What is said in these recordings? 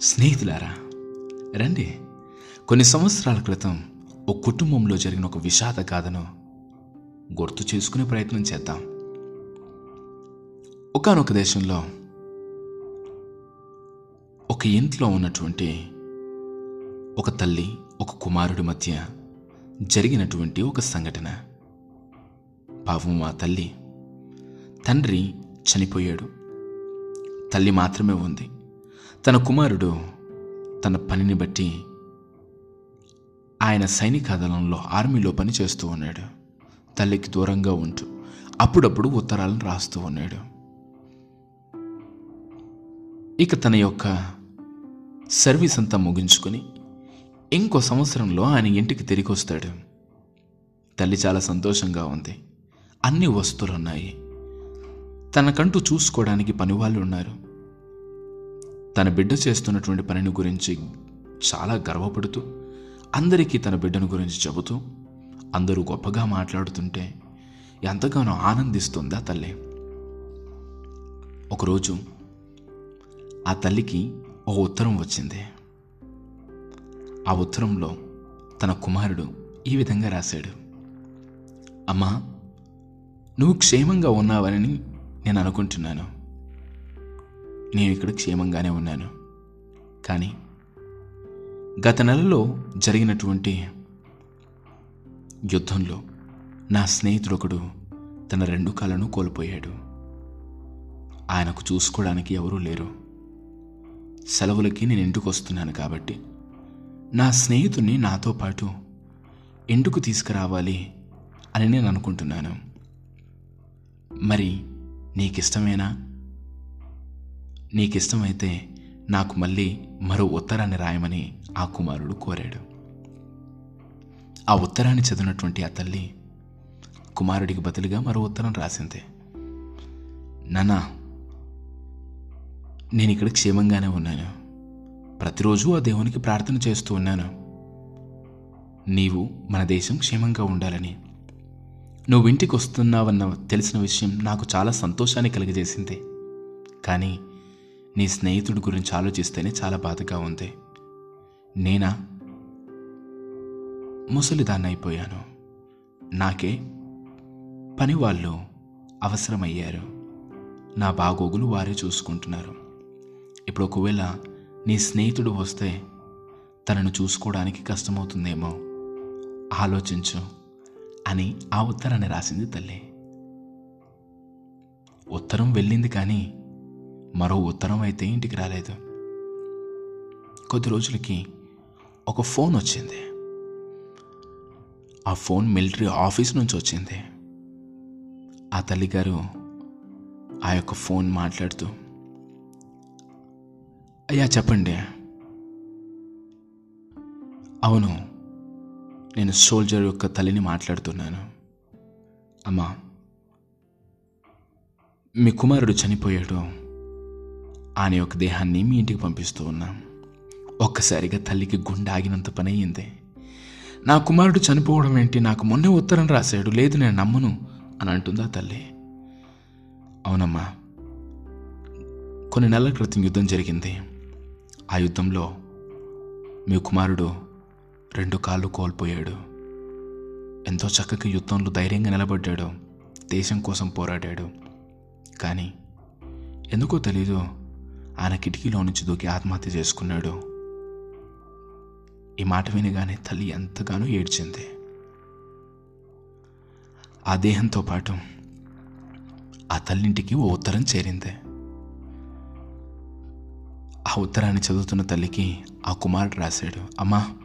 స్నేహితులారా రండి. కొన్ని సంవత్సరాల క్రితం ఒక కుటుంబంలో జరిగిన ఒక విషాద గాథను గుర్తు చేసుకునే ప్రయత్నం చేద్దాం. ఒకనొక దేశంలో ఒక ఇంట్లో ఉన్నటువంటి ఒక తల్లి ఒక కుమారుడి మధ్య జరిగినటువంటి ఒక సంఘటన. పాపం ఆ తల్లి తండ్రి చనిపోయాడు. తల్లి మాత్రమే ఉంది. తన కుమారుడు తన పనిని బట్టి ఆయన సైనిక దళంలో ఆర్మీలో పని చేస్తూ ఉన్నాడు. తల్లికి దూరంగా ఉంటూ అప్పుడప్పుడు ఉత్తరాలను రాస్తూ ఉన్నాడు. ఇక తన యొక్క సర్వీస్ అంతా ముగించుకొని ఇంకో సంవత్సరంలో ఆయన ఇంటికి తిరిగి వస్తాడు. తల్లి చాలా సంతోషంగా ఉంది. అన్ని వస్తువులు ఉన్నాయి తనకంటూ చూసుకోవడానికి పనివాళ్ళు ఉన్నారు. తన బిడ్డ చేస్తున్నటువంటి పనిని గురించి చాలా గర్వపడుతూ అందరికీ తన బిడ్డను గురించి చెబుతూ అందరూ గొప్పగా మాట్లాడుతుంటే ఎంతగానో ఆనందిస్తుందా తల్లి. ఒకరోజు ఆ తల్లికి ఒక ఉత్తరం వచ్చింది. ఆ ఉత్తరంలో తన కుమారుడు ఈ విధంగా రాశాడు. అమ్మా నువ్వు క్షేమంగా ఉన్నావని నేను అనుకుంటున్నాను. నేను ఇక్కడ క్షేమంగానే ఉన్నాను. కానీ గత నెలలో జరిగినటువంటి యుద్ధంలో నా స్నేహితుడు ఒకడు తన రెండు కాళ్ళను కోల్పోయాడు. ఆయనకు చూసుకోవడానికి ఎవరూ లేరు. సెలవులకి నేను ఇంటికి వస్తున్నాను కాబట్టి నా స్నేహితుడిని నాతో పాటు ఇంటికి తీసుకురావాలి అని నేను అనుకుంటున్నాను. మరి నీకిష్టమేనా? నీకిష్టమైతే నాకు మళ్ళీ మరో ఉత్తరాన్ని రాయమని ఆ కుమారుడు కోరాడు. ఆ ఉత్తరాన్ని చదివినటువంటి ఆ తల్లి కుమారుడికి బదులుగా మరో ఉత్తరం రాసింది. నానా నేను ఇక్కడ క్షేమంగానే ఉన్నాను. ప్రతిరోజు ఆ దేవునికి ప్రార్థన చేస్తూ ఉన్నాను. నీవు మన దేశం క్షేమంగా ఉండాలని. నువ్వు ఇంటికి వస్తున్నావన్న తెలిసిన విషయం నాకు చాలా సంతోషాన్ని కలిగజేసింది. కానీ నీ స్నేహితుడి గురించి ఆలోచిస్తేనే చాలా బాధగా ఉంది. నేనా? ముసలిదాన్ని అయిపోయాను నాకే పని వాళ్ళు అవసరమయ్యారు. నా బాగోగులు వారే చూసుకుంటున్నారు. ఇప్పుడు ఒకవేళ నీ స్నేహితుడు వస్తే తనను చూసుకోవడానికి కష్టమవుతుందేమో ఆలోచించు అని ఆ ఉత్తరాన్ని రాసింది తల్లి. ఉత్తరం వెళ్ళింది కానీ మరో ఉత్తరం అయితే ఇంటికి రాలేదు. కొద్ది రోజులకి ఒక ఫోన్ వచ్చింది. ఆ ఫోన్ మిలిటరీ ఆఫీస్ నుంచి వచ్చింది. ఆ తల్లిగారు ఆ యొక్క ఫోన్ మాట్లాడుతూ అయ్యా చెప్పండి. అవును నేను సోల్జర్ యొక్క తల్లిని మాట్లాడుతున్నాను. అమ్మా మీ కుమారుడు చనిపోయాడు. ఆయన యొక్క దేహాన్ని మీ ఇంటికి పంపిస్తూ ఉన్నాం. ఒక్కసారిగా తల్లికి గుండె ఆగినంత పని అయ్యింది నా కుమారుడు చనిపోవడం ఏంటి? నాకు మొన్నే ఉత్తరం రాశాడు. లేదు నేను నమ్మను అని అంటుందా తల్లి. అవునమ్మా. కొన్ని నెలల క్రితం యుద్ధం జరిగింది. ఆ యుద్ధంలో మీ కుమారుడు రెండు కాళ్ళు కోల్పోయాడు. ఎంతో చక్కగా యుద్ధంలో ధైర్యంగా నిలబడ్డాడు. దేశం కోసం పోరాడాడు. కానీ ఎందుకో తెలీదు. ఆయన కిటికీలో నుంచి దూకి ఆత్మహత్య చేసుకున్నాడు. ఈ మాట వినగానే తల్లి ఎంతగానో ఏడ్చింది. ఆ దేహంతో పాటు ఆ తల్లింటికి ఓ ఉత్తరం చేరింది. ఆ ఉత్తరాన్ని చదువుతున్న తల్లికి ఆ కుమారుడు రాశాడు అమ్మా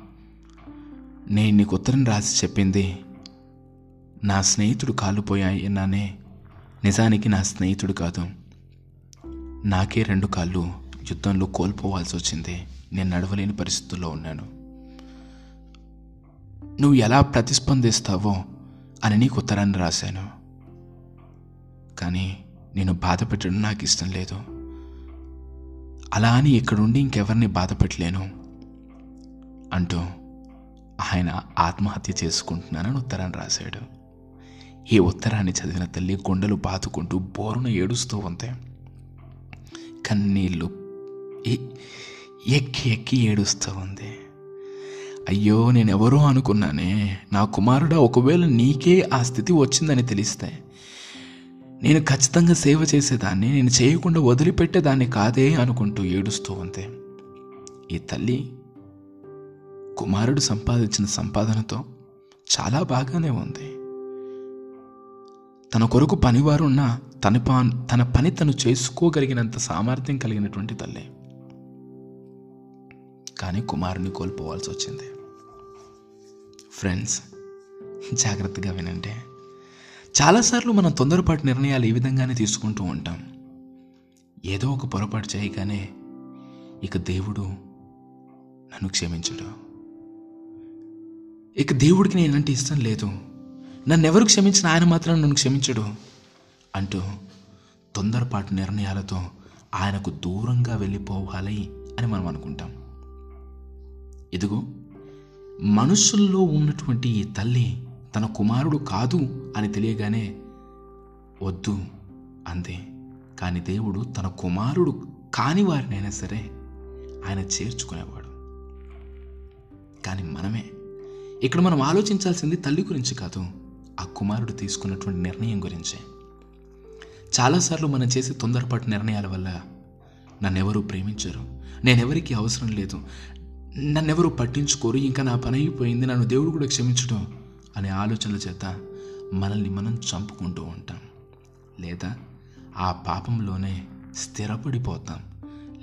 నేను నీకు ఉత్తరం రాసి చెప్పింది నా స్నేహితుడు కాలుపోయాయి అన్నానే నిజానికి నా స్నేహితుడు కాదు. నాకే రెండు కాళ్ళు యుద్ధంలో కోల్పోవాల్సి వచ్చింది. నేను నడవలేని పరిస్థితుల్లో ఉన్నాను. నువ్వు ఎలా ప్రతిస్పందిస్తావో అని నీకు ఉత్తరాన్ని రాశాను. కానీ నేను బాధ పెట్టడం నాకు ఇష్టం లేదు. అలా అని ఇక్కడుండి ఇంకెవరిని బాధ పెట్టలేను అంటూ ఆయన ఆత్మహత్య చేసుకుంటున్నానని ఉత్తరాన్ని రాశాడు. ఈ ఉత్తరాన్ని చదివిన తల్లి గుండెలు బాదుకుంటూ బోరున ఏడుస్తూ ఉంది కన్నీళ్ళు ఎక్కి ఎక్కి ఏడుస్తూ ఉంది. అయ్యో నేను ఎవరో అనుకున్నానే నా కుమారుడా ఒకవేళ నీకే ఆ స్థితి వచ్చిందని తెలిస్తే. నేను ఖచ్చితంగా సేవ చేసేదాన్ని నేను చేయకుండా వదిలిపెట్టేదాన్ని కాదే అనుకుంటూ ఏడుస్తూ ఉంది. ఈ తల్లి కుమారుడు సంపాదించిన సంపాదనతో చాలా బాగానే ఉంది. తన కొరకు పనివారున్న తన పా తన పని తను చేసుకోగలిగినంత సామర్థ్యం కలిగినటువంటి తల్లి. కానీ కుమారుని కోల్పోవాల్సి వచ్చింది. ఫ్రెండ్స్ జాగ్రత్తగా వినండి. చాలాసార్లు మనం తొందరపాటు నిర్ణయాలు ఈ విధంగానే తీసుకుంటూ ఉంటాం. ఏదో ఒక పొరపాటు చేయగానే ఇక దేవుడు నన్ను క్షమించడు. ఇక దేవుడికి నేనంటే ఇష్టం లేదు. నన్నెవరు క్షమించిన ఆయన మాత్రం నన్ను క్షమించడు అంటూ తొందరపాటు నిర్ణయాలతో ఆయనకు దూరంగా వెళ్ళిపోవాలి అని మనం అనుకుంటాం. ఇదిగో మనుషుల్లో ఉన్నటువంటి ఈ తల్లి తన కుమారుడు కాదు అని తెలియగానే వద్దు అందే. కానీ దేవుడు తన కుమారుడు కాని వారినైనా సరే ఆయన చేర్చుకునేవాడు. కానీ మనమే ఇక్కడ మనం ఆలోచించాల్సింది తల్లి గురించి కాదు. ఆ కుమారుడు తీసుకున్నటువంటి నిర్ణయం గురించి. చాలాసార్లు మనం చేసే తొందరపాటు నిర్ణయాల వల్ల నన్నెవరూ ప్రేమించరు. నేనెవరికి అవసరం లేదు. నన్నెవరూ పట్టించుకోరు. ఇంకా నా పని అయిపోయింది. నన్ను దేవుడు కూడా క్షమించడం అనే ఆలోచనల చేత మనల్ని మనం చంపుకుంటూ ఉంటాం. లేదా ఆ పాపంలోనే స్థిరపడిపోతాం.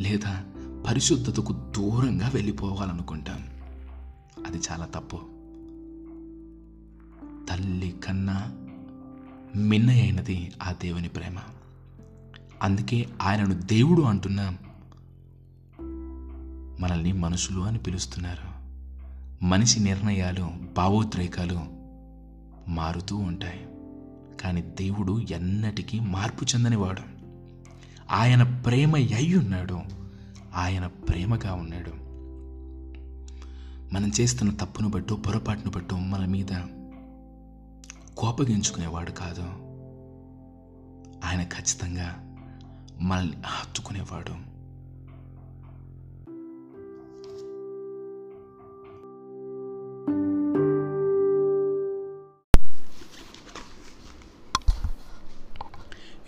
లేదా పరిశుద్ధతకు దూరంగా వెళ్ళిపోవాలనుకుంటాం. అది చాలా తప్పు. తల్లి కన్నా మిన్న అయినది ఆ దేవుని ప్రేమ. అందుకే ఆయనను దేవుడు అంటున్నాం మనల్ని మనుషులు అని పిలుస్తున్నారు. మనిషి నిర్ణయాలు భావోద్రేకాలు మారుతూ ఉంటాయి. కానీ దేవుడు ఎన్నటికీ మార్పు చెందనివాడు. ఆయన ప్రేమ అయి ఉన్నాడు. ఆయన ప్రేమగా ఉన్నాడు. మనం చేస్తున్న తప్పును బట్టో పొరపాటును బట్టో మన మీద కోపగించుకునేవాడు కాదు. ఆయన ఖచ్చితంగా మనల్ని హత్తుకునేవాడు.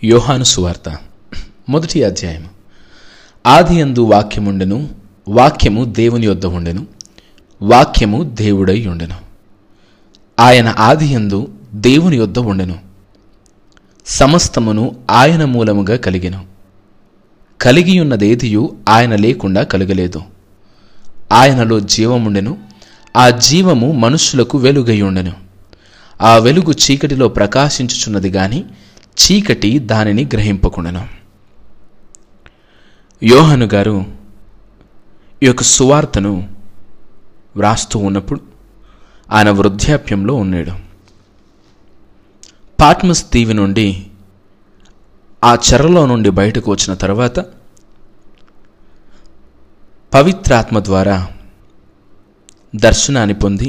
యోహాను సువార్త మొదటి అధ్యాయం. ఆది అందు వాక్యముండెను వాక్యము దేవుని యొద్ద ఉండెను వాక్యము దేవుడై ఉండెను. ఆయన ఆది ఎందు దేవుని యొద్ద ఉండెను. సమస్తమును ఆయన మూలముగా కలిగెను. కలిగియున్నదేదియు ఆయన లేకుండా కలగలేదు. ఆయనలో జీవముండెను. ఆ జీవము మనుషులకు వెలుగై ఉండెను ఆ వెలుగు చీకటిలో ప్రకాశించుచున్నది గాని చీకటి దానిని గ్రహింపకుండెను. యోహను గారు ఈ యొక్క సువార్తను వ్రాస్తూ ఉన్నప్పుడు ఆయన వృద్ధాప్యంలో ఉన్నాడు. పాట్మస్ దీవి నుండి ఆ చెరలో నుండి బయటకు వచ్చిన తర్వాత పవిత్రాత్మ ద్వారా దర్శనాన్ని పొంది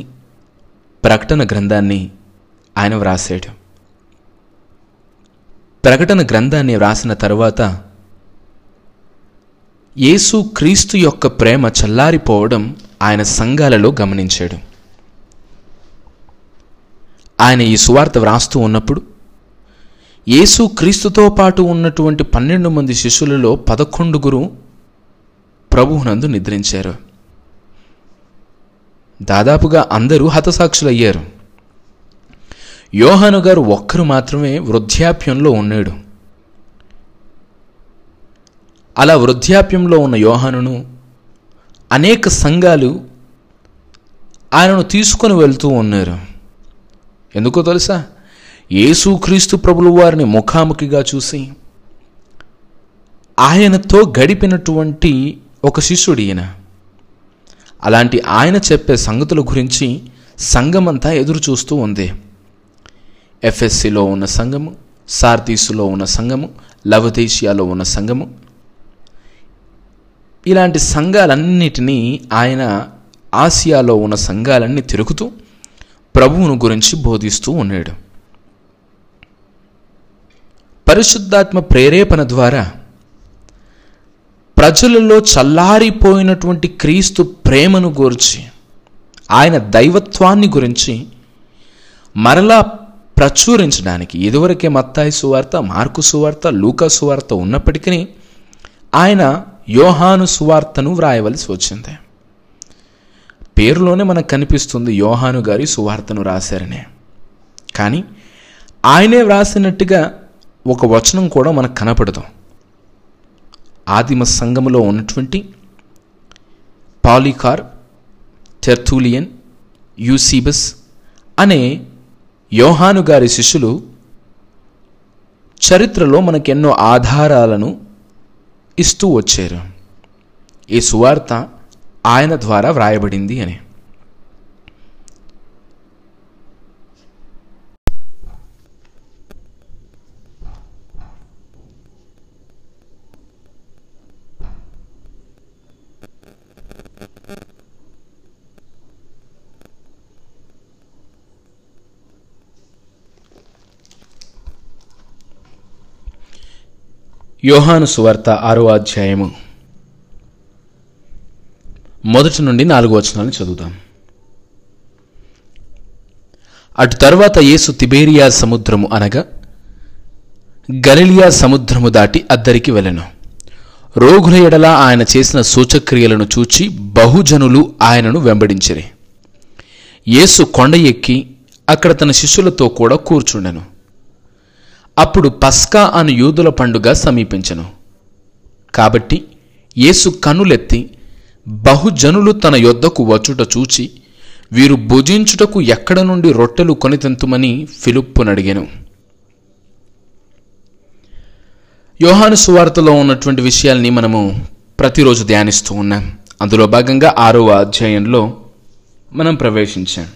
ప్రకటన గ్రంథాన్ని ఆయన వ్రాసాడు ప్రకటన గ్రంథాన్ని వ్రాసిన తర్వాత యేసు క్రీస్తు యొక్క ప్రేమ చల్లారిపోవడం ఆయన సంఘాలలో గమనించాడు ఆయన ఈ సువార్త వ్రాస్తూ ఉన్నప్పుడు యేసు క్రీస్తుతో పాటు ఉన్నటువంటి పన్నెండు మంది శిష్యులలో పదకొండుగురు ప్రభువునందు నిద్రించారు. దాదాపుగా అందరూ హతసాక్షులయ్యారు. యోహాను గారు ఒక్కరు మాత్రమే వృద్ధాప్యంలో ఉన్నాడు. అలా వృద్ధాప్యంలో ఉన్న యోహానును అనేక సంఘాలు ఆయనను తీసుకొని వెళ్తూ ఉన్నారు. ఎందుకో తెలుసా? యేసుక్రీస్తు ప్రభులు వారిని ముఖాముఖిగా చూసి ఆయనతో గడిపినటువంటి ఒక శిష్యుడు ఈయన. అలాంటి ఆయన చెప్పే సంగతుల గురించి సంఘమంతా ఎదురు చూస్తూ ఉంది. ఎఫ్ఎస్సిలో ఉన్న సంఘము సార్తీసులో ఉన్న సంఘము లవదేశియాలో ఉన్న సంఘము ఇలాంటి సంఘాలన్నిటినీ ఆయన ఆసియాలో ఉన్న సంఘాలన్నీ తిరుగుతూ ప్రభువును గురించి బోధిస్తూ ఉన్నాడు. పరిశుద్ధాత్మ ప్రేరేపణ ద్వారా ప్రజలలో చల్లారిపోయినటువంటి క్రీస్తు ప్రేమను గురించి ఆయన దైవత్వాన్ని గురించి మరలా ప్రచురించడానికి ఇదివరకే మత్తాయి సువార్త మార్కు సువార్త లూకా సువార్త ఉన్నప్పటికీ ఆయన యోహాను సువార్తను వ్రాయవలసి వచ్చింది. పేరులోనే మనకు కనిపిస్తుంది యోహాను గారి సువార్తను రాశారనే. కానీ ఆయనే వ్రాసినట్టుగా ఒక వచనం కూడా మనకు కనపడదు. ఆదిమ సంఘములో ఉన్నటువంటి పాలికార్ టెర్థూలియన్ యూసీబస్ అనే యోహాను గారి శిష్యులు చరిత్రలో మనకెన్నో ఆధారాలను ఇస్తూ వచ్చారు. ఈ సువార్త ఆయన ద్వారా వ్రాయబడింది అని. యోహాను సువార్త ఆరో అధ్యాయము. మొదటి నుండి నాలుగు వచనాలను చదువుదాం. అటు తర్వాత యేసు తిబేరియా సముద్రము అనగా గలిలియా సముద్రము దాటి అద్దరికి వెళ్ళెను. రోగుల ఎడల ఆయన చేసిన సూచక్రియలను చూచి బహుజనులు ఆయనను వెంబడించిరి. యేసు కొండ ఎక్కి అక్కడ తన శిష్యులతో కూడా కూర్చుండెను. అప్పుడు పస్కా అను యూదుల పండుగ సమీపించెను. కాబట్టి యేసు కనులెత్తి బహుజనులు తన యొద్దకు వచ్చుట చూచి వీరు భుజించుటకు ఎక్కడ నుండి రొట్టెలు కొనితెంతుమని ఫిలిప్పునడిగాను యోహాను సువార్తలో ఉన్నటువంటి విషయాల్ని మనము ప్రతిరోజు ధ్యానిస్తూ ఉన్నాం. అందులో భాగంగా ఆరవ అధ్యాయంలో మనం ప్రవేశించాం.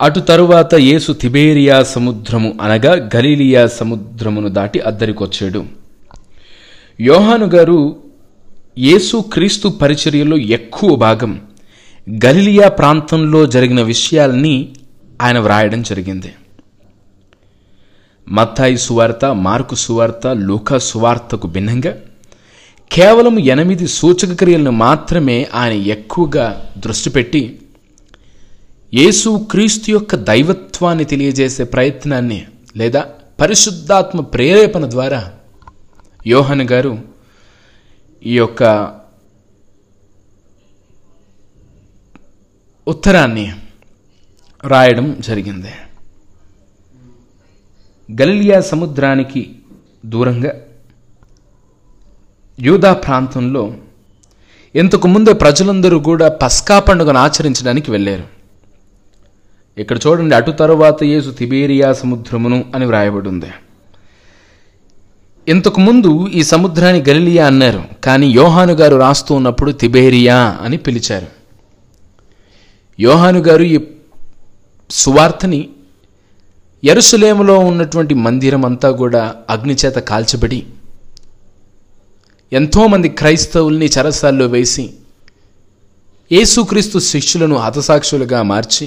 అటు తరువాత యేసు తిబేరియా సముద్రము అనగా గలీలియా సముద్రమును దాటి అద్దరికొచ్చాడు. యోహాను గారు యేసు క్రీస్తు పరిచర్యలో ఎక్కువ భాగం గలిలియా ప్రాంతంలో జరిగిన విషయాల్ని ఆయన వ్రాయడం జరిగింది. మత్తాయి సువార్త మార్కు సువార్త లూకా సువార్తకు భిన్నంగా కేవలం ఎనిమిది సూచక క్రియలను మాత్రమే ఆయన ఎక్కువగా దృష్టి పెట్టి యేసు క్రీస్తు యొక్క దైవత్వాన్ని తెలియజేసే ప్రయత్నాన్ని లేదా పరిశుద్ధాత్మ ప్రేరేపణ ద్వారా యోహన్ గారు ఈ యొక్క ఉత్తరాన్ని రాయడం జరిగింది. గలిలియా సముద్రానికి దూరంగా యూదా ప్రాంతంలో ఇంతకు ముందే ప్రజలందరూ కూడా పస్కా పండుగను ఆచరించడానికి వెళ్ళారు. ఇక్కడ చూడండి అటు తరువాత యేసు తిబేరియా సముద్రమును అని వ్రాయబడి ఉంది. ఇంతకు ముందు ఈ సముద్రాన్ని గలిలియా అన్నారు కానీ యోహాను గారు రాస్తూ ఉన్నప్పుడు తిబేరియా అని పిలిచారు. యోహాను గారు ఈ సువార్తని ఎరుసలేములో ఉన్నటువంటి మందిరం అంతా కూడా అగ్నిచేత కాల్చబడి ఎంతోమంది క్రైస్తవుల్ని చరసాల్లో వేసి యేసుక్రీస్తు శిష్యులను హతసాక్షులుగా మార్చి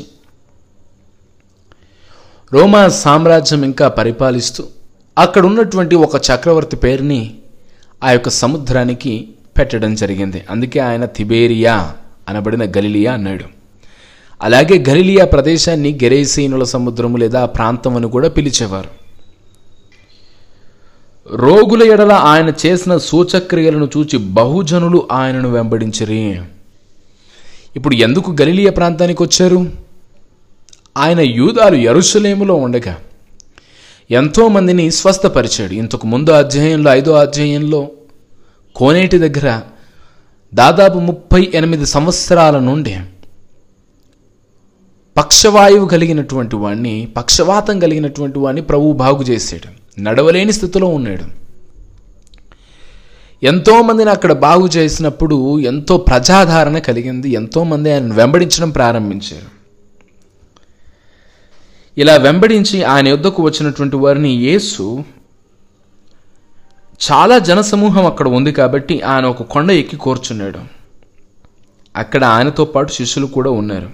రోమా సామ్రాజ్యం ఇంకా పరిపాలిస్తూ అక్కడ ఉన్నటువంటి ఒక చక్రవర్తి పేరుని ఆ యొక్క సముద్రానికి పెట్టడం జరిగింది. అందుకే ఆయన తిబేరియా అనబడిన గలిలియా అన్నాడు. అలాగే గలిలియా ప్రదేశాన్ని గెరేసీనుల సముద్రము లేదా ప్రాంతం అని కూడా పిలిచేవారు. రోగుల ఎడల ఆయన చేసిన సూచక్రియలను చూచి బహుజనులు ఆయనను వెంబడించిరి. ఇప్పుడు ఎందుకు గలిలియా ప్రాంతానికి వచ్చారు? ఆయన యూదాలు ఎరుసలేములో ఉండగా ఎంతోమందిని స్వస్థపరిచాడు. ఇంతకు ముందు అధ్యాయంలో ఐదో అధ్యాయంలో కోనేటి దగ్గర దాదాపు ముప్పై ఎనిమిది సంవత్సరాల నుండి పక్షవాయువు కలిగినటువంటి వాడిని పక్షవాతం కలిగినటువంటి వాడిని ప్రభువు బాగు చేసాడు నడవలేని స్థితిలో ఉన్నాడు. ఎంతోమందిని అక్కడ బాగు చేసినప్పుడు ఎంతో ప్రజాదరణ కలిగింది. ఎంతోమంది ఆయన వెంబడించడం ప్రారంభించారు. ఇలా వెంబడించి ఆయన యుద్ధకు వచ్చినటువంటి వారిని యేసు చాలా జనసమూహం అక్కడ ఉంది కాబట్టి ఆయన ఒక కొండ ఎక్కి కూర్చున్నాడు. అక్కడ ఆయనతో పాటు శిష్యులు కూడా ఉన్నారు.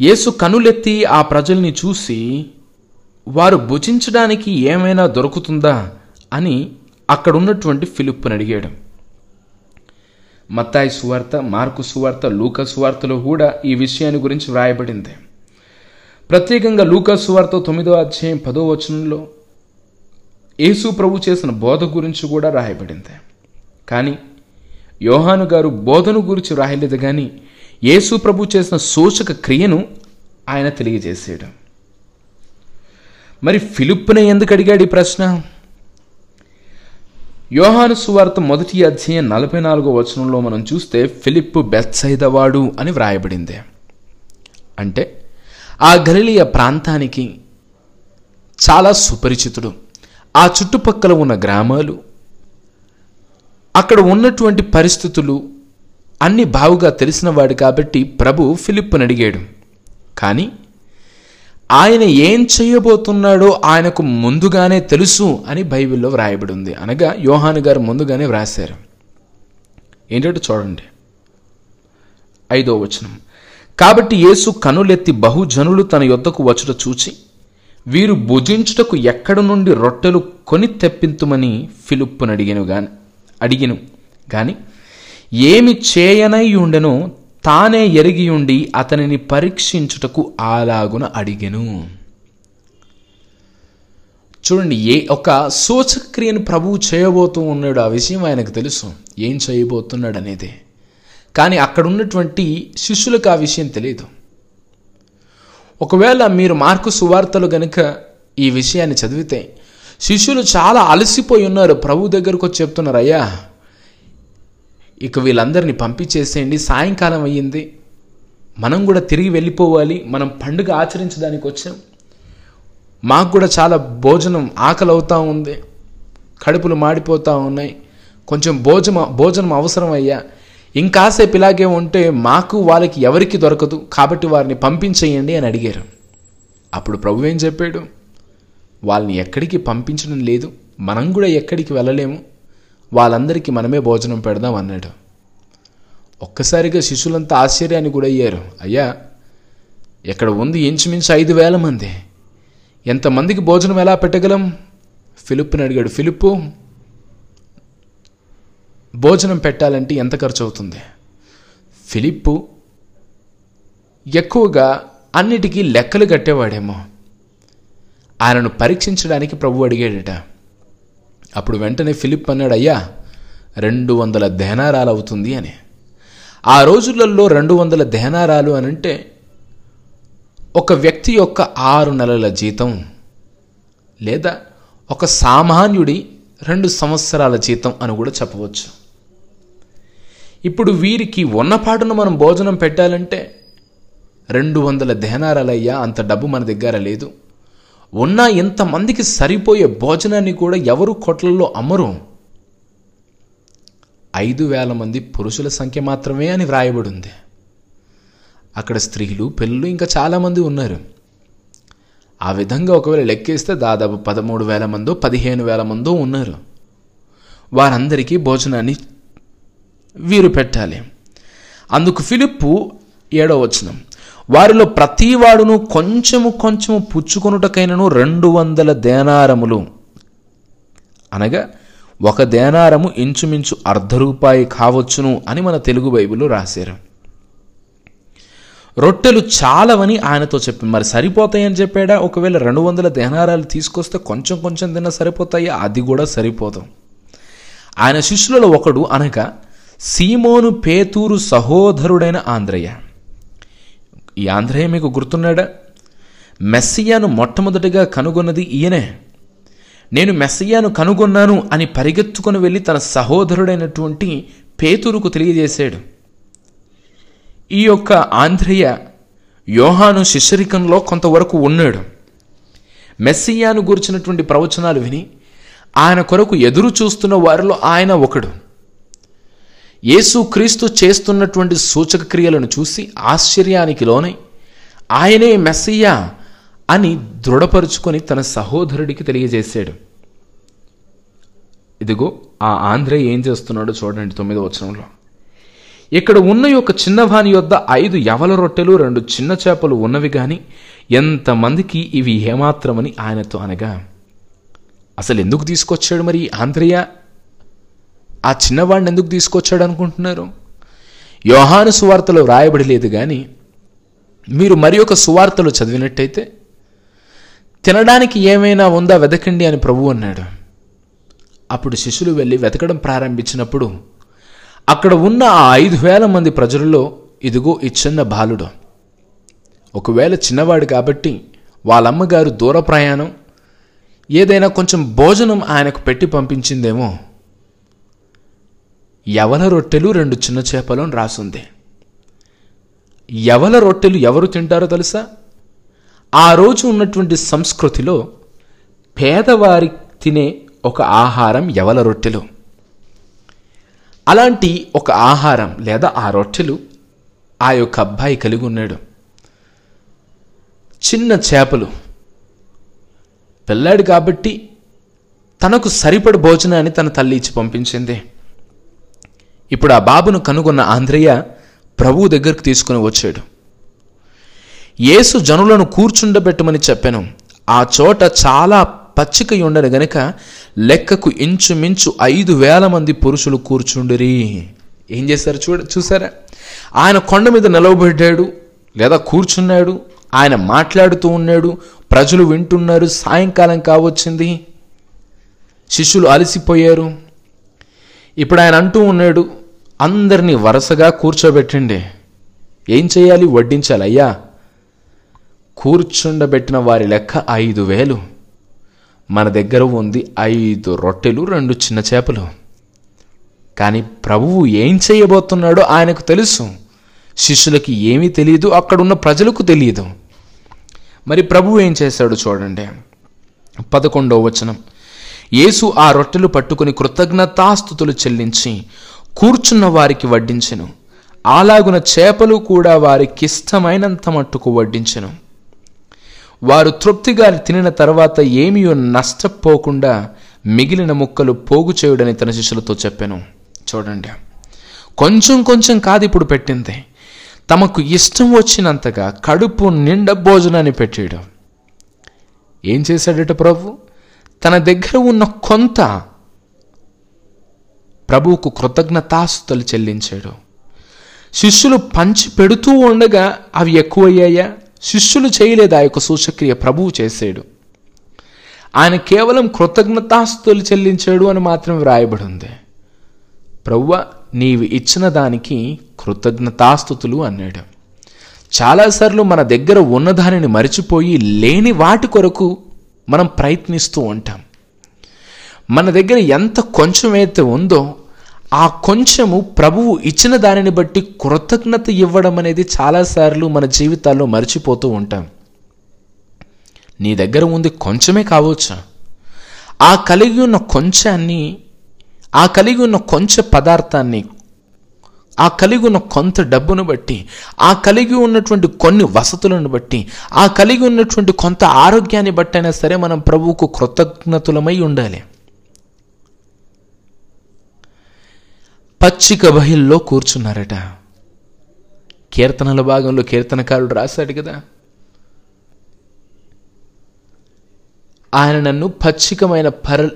యేసు కనులెత్తి ఆ ప్రజల్ని చూసి వారు భుజించడానికి ఏమైనా దొరుకుతుందా? అని అక్కడ ఉన్నటువంటి ఫిలిప్పుని అడిగాడు. మత్తాయి సువార్త మార్కు సువార్త లూక సువార్తలో కూడా ఈ విషయాన్ని గురించి వ్రాయబడింది. ప్రత్యేకంగా లూకా సువార్త తొమ్మిదో అధ్యాయం పదో వచనంలో యేసు ప్రభు చేసిన బోధ గురించి కూడా రాయబడింది. కానీ యోహాను గారు బోధను గురించి రాయలేదు కానీ యేసు ప్రభు చేసిన సూచక క్రియను ఆయన తెలియజేసాడు మరి ఫిలిప్ని ఎందుకు అడిగాడు ఈ ప్రశ్న? యోహాను సువార్త మొదటి అధ్యాయం నలభై నాలుగో వచనంలో మనం చూస్తే ఫిలిప్ బెత్సైదవాడు అని వ్రాయబడింది. అంటే ఆ గలిలియ ప్రాంతానికి చాలా సుపరిచితుడు. ఆ చుట్టుపక్కల ఉన్న గ్రామాలు అక్కడ ఉన్నటువంటి పరిస్థితులు అన్ని బావుగా తెలిసినవాడు కాబట్టి ప్రభు ఫిలిప్ను అడిగాడు. కానీ ఆయన ఏం చేయబోతున్నాడో ఆయనకు ముందుగానే తెలుసు అని బైబిల్లో వ్రాయబడి ఉంది అనగా యోహాను గారు ముందుగానే వ్రాశారు. ఏంటంటే చూడండి. ఐదో వచనం. కాబట్టి యేసు కనులెత్తి బహుజనులు తన యొద్దకు వచ్చుట చూచి వీరు భుజించుటకు ఎక్కడ నుండి రొట్టెలు కొని తెప్పింతుమని ఫిలిప్పును అడిగాను గాని అడిగిను గాని ఏమి చేయనై ఉండెనో తానే ఎరిగి ఉండి అతనిని పరీక్షించుటకు అలాగున అడిగెను. చూడండి ఏ ఒక సూచక్రియను ప్రభువు చేయబోతూ ఉన్నాడు ఆ విషయం ఆయనకు తెలుసు. ఏం చేయబోతున్నాడు అనేది. కానీ అక్కడ ఉన్నటువంటి శిష్యులకు ఆ విషయం తెలియదు ఒకవేళ మీరు మార్కు సువార్తలు గనుక ఈ విషయాన్ని చదివితే శిష్యులు చాలా అలసిపోయి ఉన్నారు. ప్రభు దగ్గరకు వచ్చి చెప్తున్నారు అయ్యా ఇక వీళ్ళందరినీ పంపించేసేయండి. సాయంకాలం అయ్యింది. మనం కూడా తిరిగి వెళ్ళిపోవాలి. మనం పండుగ ఆచరించడానికి వచ్చాం. మాకు కూడా చాలా భోజనం ఆకలి అవుతూ ఉంది. కడుపులు మాడిపోతూ ఉన్నాయి. కొంచెం భోజనం భోజనం అవసరం అయ్యా. ఇంకాసేపు ఇలాగే ఉంటే మాకు వాళ్ళకి ఎవరికి దొరకదు. కాబట్టి వారిని పంపించేయండి అని అడిగారు. అప్పుడు ప్రభు ఏం చెప్పాడు? వాళ్ళని ఎక్కడికి పంపించడం లేదు. మనం కూడా ఎక్కడికి వెళ్ళలేము. వాళ్ళందరికీ మనమే భోజనం పెడదాం అన్నాడు. ఒక్కసారిగా శిష్యులంతా ఆశ్చర్యానికి కూడా అయ్యారు అయ్యా ఇక్కడ ఉంది ఇంచుమించు ఐదు వేల మంది. ఎంతమందికి భోజనం ఎలా పెట్టగలం? ఫిలిప్ని అడిగాడు. ఫిలిప్పు భోజనం పెట్టాలంటే ఎంత ఖర్చు అవుతుంది ఫిలిప్పు ఎక్కువగా అన్నిటికీ లెక్కలు కట్టేవాడేమో. ఆయనను పరీక్షించడానికి ప్రభు అడిగాడట. అప్పుడు వెంటనే ఫిలిప్ అన్నాడు అయ్యా రెండు వందల దేనారాలు అవుతుంది అని. ఆ రోజులలో రెండు వందల దహనారాలు అని అంటే ఒక వ్యక్తి యొక్క ఆరు నెలల జీతం లేదా ఒక సామాన్యుడి రెండు సంవత్సరాల జీతం అని కూడా చెప్పవచ్చు. ఇప్పుడు వీరికి ఉన్నపాటును మనం భోజనం పెట్టాలంటే రెండు వందల దేనారాలయ్యా అంత డబ్బు మన దగ్గర లేదు. ఉన్న ఇంతమందికి సరిపోయే భోజనాన్ని కూడా ఎవరు కొట్లలో అమ్మరు? ఐదు వేల మంది పురుషుల సంఖ్య మాత్రమే అని వ్రాయబడి ఉంది అక్కడ స్త్రీలు పిల్లలు ఇంకా చాలామంది ఉన్నారు. ఆ విధంగా ఒకవేళ లెక్కేస్తే దాదాపు పదమూడు వేల మందో పదిహేను వేల మందో ఉన్నారు. వారందరికీ భోజనాన్ని వీరు పెట్టాలి. అందుకు ఫిలిప్పు ఏడో వచనం. వారిలో ప్రతివాడును కొంచెము కొంచెము పుచ్చుకొనుటకైనను రెండు వందల దేనారములు. అనగా ఒక దేనారము ఇంచుమించు అర్ధ రూపాయి కావచ్చును అని మన తెలుగు బైబిల్లో రాశారు. రొట్టెలు చాలవని ఆయనతో చెప్పి మరి సరిపోతాయని చెప్పాడా? ఒకవేళ రెండు వందల దేనారాలు తీసుకొస్తే కొంచెం కొంచెం తిన్నా సరిపోతాయా? అది కూడా సరిపోతాం ఆయన శిష్యులలో ఒకడు అనగా సీమోను పేతూరు సహోదరుడైన ఆంధ్రయ్య ఈ ఆంధ్రయ్య మీకు గుర్తున్నాడా? మెస్సియాను మొట్టమొదటిగా కనుగొన్నది ఈయనే. నేను మెస్సియాను కనుగొన్నాను అని పరిగెత్తుకొని వెళ్ళి తన సహోదరుడైనటువంటి పేతురుకు తెలియజేశాడు. ఈ యొక్క ఆంధ్రయ్య యోహాను శిష్యరికంలో కొంతవరకు ఉన్నాడు. మెస్సియాను గురించినటువంటి ప్రవచనాలు విని ఆయన కొరకు ఎదురు చూస్తున్న వారిలో ఆయన ఒకడు. యేసుక్రీస్తు చేస్తున్నటువంటి సూచక క్రియలను చూసి ఆశ్చర్యానికి లోనై ఆయనే మెస్సయ్యా అని దృఢపరుచుకొని తన సహోదరుడికి తెలియజేశాడు. ఇదిగో ఆ ఆంధ్రే ఏం చేస్తున్నాడో చూడండి తొమ్మిదో వచనంలో. ఇక్కడ ఉన్న యొక్క చిన్నవాని యొద్ద ఐదు యవల రొట్టెలు రెండు చిన్న చేపలు ఉన్నవి కానీ ఎంతమందికి ఇవి ఏమాత్రమని ఆయనతో అనగా అసలు ఎందుకు తీసుకొచ్చాడు మరి ఆంధ్రయ్య ఆ చిన్నవాడిని ఎందుకు తీసుకొచ్చాడు అనుకుంటున్నారు? యోహాను సువార్తలో వ్రాయబడి లేదు కానీ మీరు మరి ఒక సువార్తలో చదివినట్టయితే తినడానికి ఏమైనా ఉందా వెతకండి అని ప్రభు అన్నాడు. అప్పుడు శిష్యులు వెళ్ళి వెతకడం ప్రారంభించినప్పుడు అక్కడ ఉన్న ఆ ఐదు వేల మంది ప్రజలలో ఇదిగో ఈ చిన్న బాలుడు. ఒకవేళ చిన్నవాడు కాబట్టి వాళ్ళమ్మగారు దూర ప్రయాణం ఏదైనా కొంచెం భోజనం ఆయనకు పెట్టి పంపించిందేమో యవల రొట్టెలు రెండు చిన్న చేపలు అని రాసుంది. యవల రొట్టెలు ఎవరు తింటారో తెలుసా? ఆ రోజు ఉన్నటువంటి సంస్కృతిలో పేదవారి తినే ఒక ఆహారం యవల రొట్టెలు. అలాంటి ఒక ఆహారం లేదా ఆ రొట్టెలు ఆ యొక్క అబ్బాయి కలిగి ఉన్నాడు. చిన్న చేపలు. పిల్లాడు కాబట్టి తనకు సరిపడి భోజనాన్ని తన తల్లి ఇచ్చి పంపించింది. ఇప్పుడు ఆ బాబును కనుగొన్న ఆంధ్రయ్య ప్రభువు దగ్గరకు తీసుకుని వచ్చాడు. యేసు జనులను కూర్చుండబెట్టమని చెప్పాను. ఆ చోట చాలా పచ్చిక ఉండను గనక లెక్కకు ఇంచుమించు ఐదు వేల మంది పురుషులు కూర్చుండిరి. ఏం చేశారు చూడ చూసారా? ఆయన కొండ మీద నిలవబడ్డాడు లేదా కూర్చున్నాడు ఆయన మాట్లాడుతూ ఉన్నాడు ప్రజలు వింటున్నారు సాయంకాలం కావచ్చింది. శిష్యులు అలసిపోయారు. ఇప్పుడు ఆయన అంటూ ఉన్నాడు అందరినీ వరుసగా కూర్చోబెట్టండి. ఏం చేయాలి? వడ్డించాలి. అయ్యా కూర్చుండబెట్టిన వారి లెక్క ఐదు వేలు. మన దగ్గర ఉంది ఐదు రొట్టెలు రెండు చిన్న చేపలు. కానీ ప్రభువు ఏం చేయబోతున్నాడో ఆయనకు తెలుసు. శిష్యులకి ఏమీ తెలియదు అక్కడున్న ప్రజలకు తెలియదు. మరి ప్రభువు ఏం చేశాడు చూడండి. పదకొండవ వచనం. యేసు ఆ రొట్టెలు పట్టుకుని కృతజ్ఞతాస్థుతులు చెల్లించి కూర్చున్న వారికి వడ్డించెను. అలాగున చేపలు కూడా వారికిష్టమైనంత మట్టుకు వడ్డించెను. వారు తృప్తిగా తినిన తర్వాత ఏమీ నష్టపోకుండా మిగిలిన ముక్కలు పోగు చేయుడని తన శిష్యులతో చెప్పాను. చూడండి. కొంచెం కొంచెం కాదు ఇప్పుడు పెట్టింది. తమకు ఇష్టం వచ్చినంతగా కడుపు నిండా భోజనాన్ని పెట్టాడు ఏం చేశాడట ప్రభు? తన దగ్గర ఉన్న కొంత ప్రభువుకు కృతజ్ఞతాస్తులు చెల్లించాడు. శిష్యులు పంచి పెడుతూ ఉండగా అవి ఎక్కువయ్యాయా? శిష్యులు చేయలేదు? ఆ యొక్క సూచక్రియ ప్రభువు చేశాడు. ఆయన కేవలం కృతజ్ఞతాస్తులు చెల్లించాడు అని మాత్రం వ్రాయబడి ఉంది ప్రవ్వ నీవు ఇచ్చిన దానికి కృతజ్ఞతాస్తుతులు అన్నాడు. చాలాసార్లు మన దగ్గర ఉన్నదానిని మరిచిపోయి లేని వాటి కొరకు మనం ప్రయత్నిస్తూ ఉంటాం. మన దగ్గర ఎంత కొంచెం అయితే ఉందో ఆ కొంచెము ప్రభువు ఇచ్చిన దానిని బట్టి కృతజ్ఞత ఇవ్వడం అనేది చాలాసార్లు మన జీవితాల్లో మర్చిపోతూ ఉంటాం. నీ దగ్గర ఉంది కొంచెమే కావచ్చు. ఆ కలిగి ఉన్న కొంచాన్ని ఆ కలిగి ఉన్న కొంచెం పదార్థాన్ని ఆ కలిగి ఉన్న కొంత డబ్బును బట్టి ఆ కలిగి ఉన్నటువంటి కొన్ని వసతులను బట్టి ఆ కలిగి ఉన్నటువంటి కొంత ఆరోగ్యాన్ని బట్టి అయినా సరే మనం ప్రభువుకు కృతజ్ఞతులమై ఉండాలి. పచ్చిక బహిల్లో కూర్చున్నారట. కీర్తనల భాగంలో కీర్తనకారుడు రాశాడు కదా. ఆయన నన్ను పచ్చికమైన పర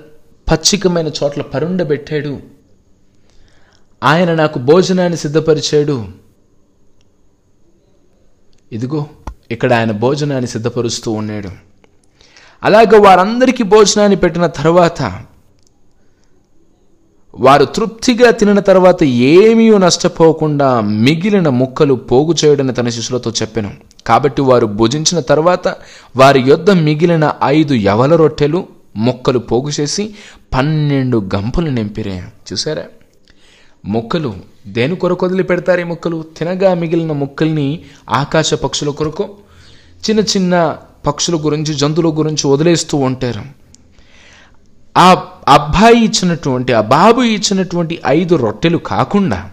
పచ్చికమైన చోట్ల పరుండబెట్టాడు. ఆయన నాకు భోజనాన్ని సిద్ధపరిచాడు. ఇదిగో ఇక్కడ ఆయన భోజనాన్ని సిద్ధపరుస్తూ ఉన్నాడు. అలాగ వారందరికీ భోజనాన్ని పెట్టిన తర్వాత వారు తృప్తిగా తినిన తర్వాత ఏమీ నష్టపోకుండా మిగిలిన ముక్కలు పోగు చేయడని తన శిష్యులతో చెప్పాను. కాబట్టి వారు భుజించిన తర్వాత వారి యొద్ద మిగిలిన ఐదు యవల రొట్టెలు ముక్కలు పోగు చేసి పన్నెండు గంపలు నింపిరే. చూసారా ముక్కలు. దేని కొరకు వదిలి పెడతారు ఈ ముక్కలు? తినగా మిగిలిన ముక్కల్ని ఆకాశ పక్షుల కొరకు చిన్న చిన్న పక్షుల గురించి జంతువుల గురించి వదిలేస్తూ ఉంటారు. ఆ అబ్బాయి ఇచ్చినటువంటి ఆ బాబు ఇచ్చినటువంటి ఐదు రొట్టెలు కాకుండా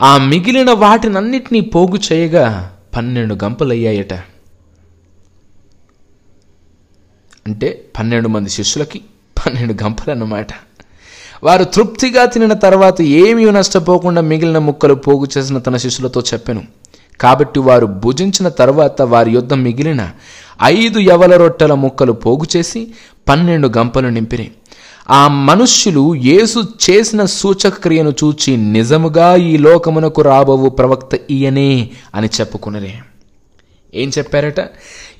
ఆ మిగిలిన వాటినన్నిటినీ పోగు చేయగా పన్నెండు గంపలయ్యాయట. అంటే పన్నెండు మంది శిష్యులకి పన్నెండు గంపలు అన్నమాట వారు తృప్తిగా తినిన తర్వాత ఏమీ నష్టపోకుండా మిగిలిన ముక్కలు పోగు చేసిన తన శిష్యులతో చెప్పాను. కాబట్టి వారు భుజించిన తర్వాత వారి యొద్ద మిగిలిన ఐదు యవల రొట్టెల ముక్కలు పోగు చేసి పన్నెండు గంపలు నింపిరి. ఆ మనుష్యులు యేసు చేసిన సూచక్రియను చూచి నిజముగా ఈ లోకమునకు రాబోవు ప్రవక్త ఈయనే అని చెప్పుకునరే. ఏం చెప్పారట?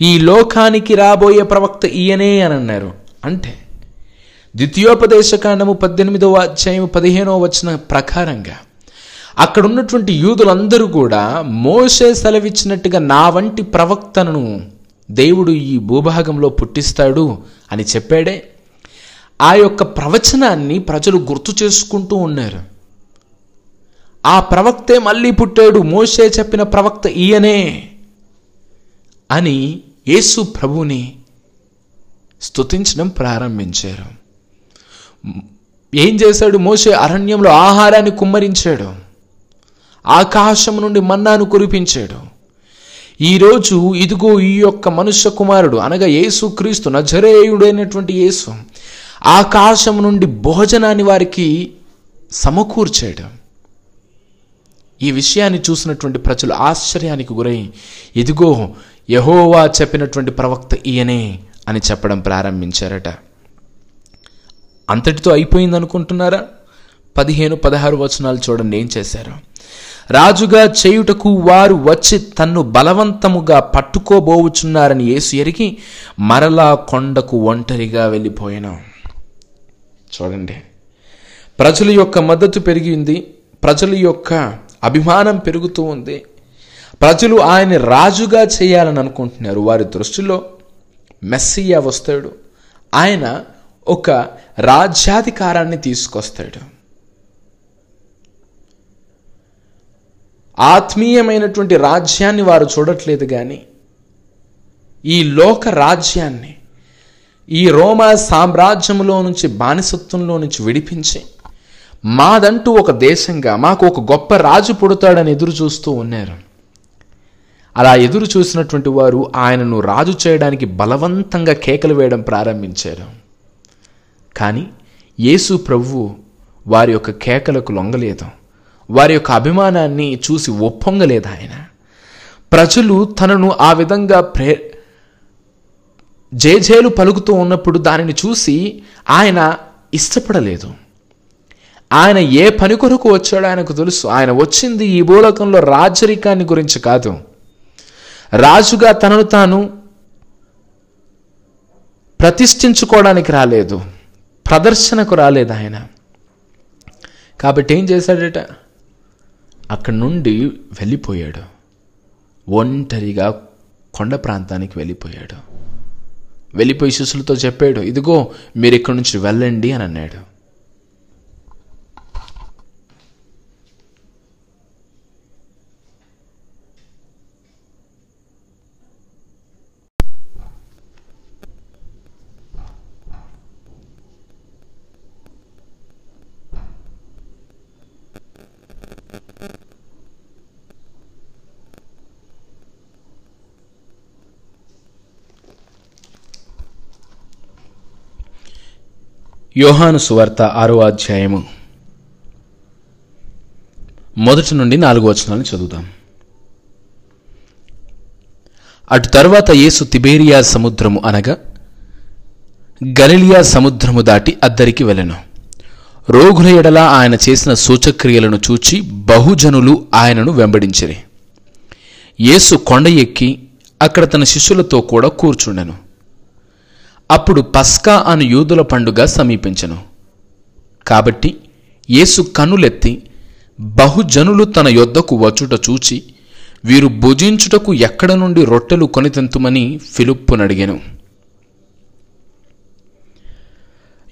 ఈ లోకానికి రాబోయే ప్రవక్త ఈయనే అని అన్నారు. అంటే ద్వితీయోపదేశకాండము పద్దెనిమిదవ అధ్యాయం పదిహేనవ వచన ప్రకారంగా అక్కడ ఉన్నటువంటి యూదులందరూ కూడా మోసే సెలవిచ్చినట్టుగా నా వంటి ప్రవక్తను దేవుడు ఈ భూభాగంలో పుట్టిస్తాడు అని చెప్పాడే. ఆ యొక్క ప్రవచనాన్ని ప్రజలు గుర్తు చేసుకుంటూ ఉన్నారు. ఆ ప్రవక్తే మళ్ళీ పుట్టాడు మోసే చెప్పిన ప్రవక్త ఈయనే అని యేసు ప్రభుని స్తుతించడం ప్రారంభించారు. ఏం చేశాడు? మోసే అరణ్యంలో ఆహారాన్ని కుమ్మరించాడు. ఆకాశం నుండి మన్నాను కురిపించాడు. ఈరోజు ఇదిగో ఈ యొక్క మనుష్య కుమారుడు అనగా యేసు క్రీస్తు నజరేయుడైనటువంటి యేసు ఆకాశం నుండి భోజనాన్ని వారికి సమకూర్చాడు. ఈ విషయాన్ని చూసినటువంటి ప్రజలు ఆశ్చర్యానికి గురై ఇదిగో యహోవా చెప్పినటువంటి ప్రవక్త ఈయనే అని చెప్పడం ప్రారంభించారట. అంతటితో అయిపోయింది అనుకుంటున్నారా పదిహేను పదహారు వచనాలు చూడండి ఏం చేశారు? రాజుగా చేయుటకు వారు వచ్చి తన్ను బలవంతముగా పట్టుకోబోవుచున్నారని యేసు ఎరిగి మరలా కొండకు ఒంటరిగా వెళ్ళిపోయాను. చూడండి. ప్రజల యొక్క మద్దతు పెరిగింది ప్రజల యొక్క అభిమానం పెరుగుతూ ఉంది. ప్రజలు ఆయన రాజుగా చేయాలని అనుకుంటున్నారు. వారి దృష్టిలో మెస్సియా వస్తాడు. ఆయన ఒక రాజ్యాధికారాన్ని తీసుకొస్తాడు. ఆత్మీయమైనటువంటి రాజ్యాన్ని వారు చూడట్లేదు కానీ ఈ లోక రాజ్యాన్ని ఈ రోమా సామ్రాజ్యంలో నుంచి బానిసత్వంలో నుంచి విడిపించి మాదంటూ ఒక దేశంగా మాకు ఒక గొప్ప రాజు పుడతాడని ఎదురు చూస్తూ ఉన్నారు. అలా ఎదురు చూసినటువంటి వారు ఆయనను రాజు చేయడానికి బలవంతంగా కేకలు వేయడం ప్రారంభించారు. కానీ యేసు ప్రభువు వారి యొక్క కేకలకు లొంగలేదు. వారి యొక్క అభిమానాన్ని చూసి ఒప్పొంగలేదు ఆయన. ప్రజలు తనను ఆ విధంగా ప్రే జేజేలు పలుకుతూ ఉన్నప్పుడు దానిని చూసి ఆయన ఇష్టపడలేదు. ఆయన ఏ పని కొరకు వచ్చాడో ఆయనకు తెలుసు. ఆయన వచ్చింది ఈ భూలోకంలో రాజరికాన్ని గురించి కాదు. రాజుగా తనను తాను ప్రతిష్ఠించుకోవడానికి రాలేదు. ప్రదర్శనకు రాలేదు ఆయన. కాబట్టి ఏం చేశాడట? అక్కడి నుండి వెళ్ళిపోయాడు. ఒంటరిగా కొండ ప్రాంతానికి వెళ్ళిపోయాడు. వెళ్ళిపోయి శిష్యులతో చెప్పాడు ఇదిగో మీరు ఇక్కడి నుంచి వెళ్ళండి అని అన్నాడు. యోహాను సువార్త ఆరో అధ్యాయము. మొదటి నుండి నాలుగు వచనాలను చదువుదాం. అటు తర్వాత యేసు తిబేరియా సముద్రము అనగా గలిలియా సముద్రము దాటి అద్దరికి వెళ్ళెను. రోగుల ఎడల ఆయన చేసిన సూచక్రియలను చూచి బహుజనులు ఆయనను వెంబడించిరి. యేసు కొండ ఎక్కి అక్కడ తన శిష్యులతో కూడా కూర్చుండెను. అప్పుడు పస్కా అను యూదుల పండుగ సమీపించను. కాబట్టి యేసు కనులెత్తి బహుజనులు తన యొద్దకు వచ్చుట చూచి వీరు భుజించుటకు ఎక్కడ నుండి రొట్టెలు కొని తెంతుమని ఫిలిప్పునడిగాను.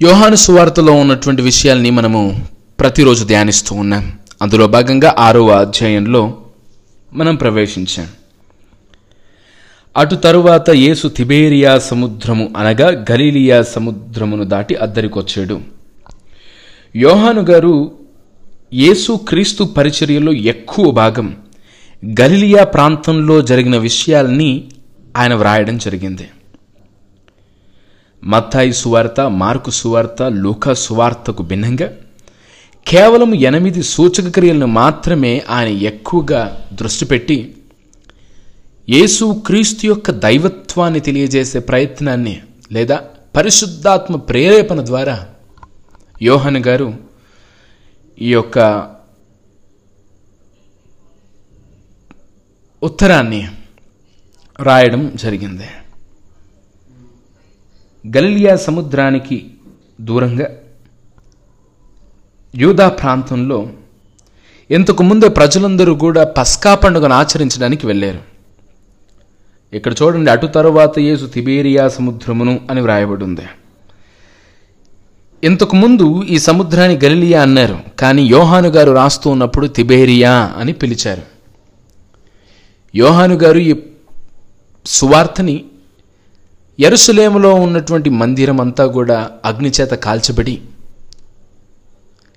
యోహాను సువార్తలో ఉన్నటువంటి విషయాల్ని మనము ప్రతిరోజు ధ్యానిస్తూ ఉన్నాం. అందులో భాగంగా ఆరవ అధ్యాయంలో మనం ప్రవేశించాం. అటు తరువాత యేసు తిబేరియా సముద్రము అనగా గలీలియా సముద్రమును దాటి అద్దరికొచ్చాడు. యోహాను గారు యేసు క్రీస్తు పరిచర్యలో ఎక్కువ భాగం గలిలియా ప్రాంతంలో జరిగిన విషయాల్ని ఆయన వ్రాయడం జరిగింది. మత్తాయి సువార్త మార్కు సువార్త లూకా సువార్తకు భిన్నంగా కేవలం ఎనిమిది సూచక క్రియలను మాత్రమే ఆయన ఎక్కువగా దృష్టి పెట్టి యేసు క్రీస్తు యొక్క దైవత్వాన్ని తెలియజేసే ప్రయత్నాన్ని లేదా పరిశుద్ధాత్మ ప్రేరేపణ ద్వారా యోహన్ గారు ఈ యొక్క ఉత్తరాన్ని రాయడం జరిగింది. గలిలియా సముద్రానికి దూరంగా యూదా ప్రాంతంలో ఇంతకు ముందే ప్రజలందరూ కూడా పస్కా పండుగను ఆచరించడానికి వెళ్ళారు. ఇక్కడ చూడండి అటు తరువాత యేసు తిబేరియా సముద్రమును అని వ్రాయబడి ఉంది ఇంతకు ముందు ఈ సముద్రాన్ని గలిలియా అన్నారు కానీ యోహాను గారు రాస్తూ ఉన్నప్పుడు తిబేరియా అని పిలిచారు. యోహాను గారు ఈ సువార్తని ఎరుసలేములో ఉన్నటువంటి మందిరం అంతా కూడా అగ్నిచేత కాల్చబడి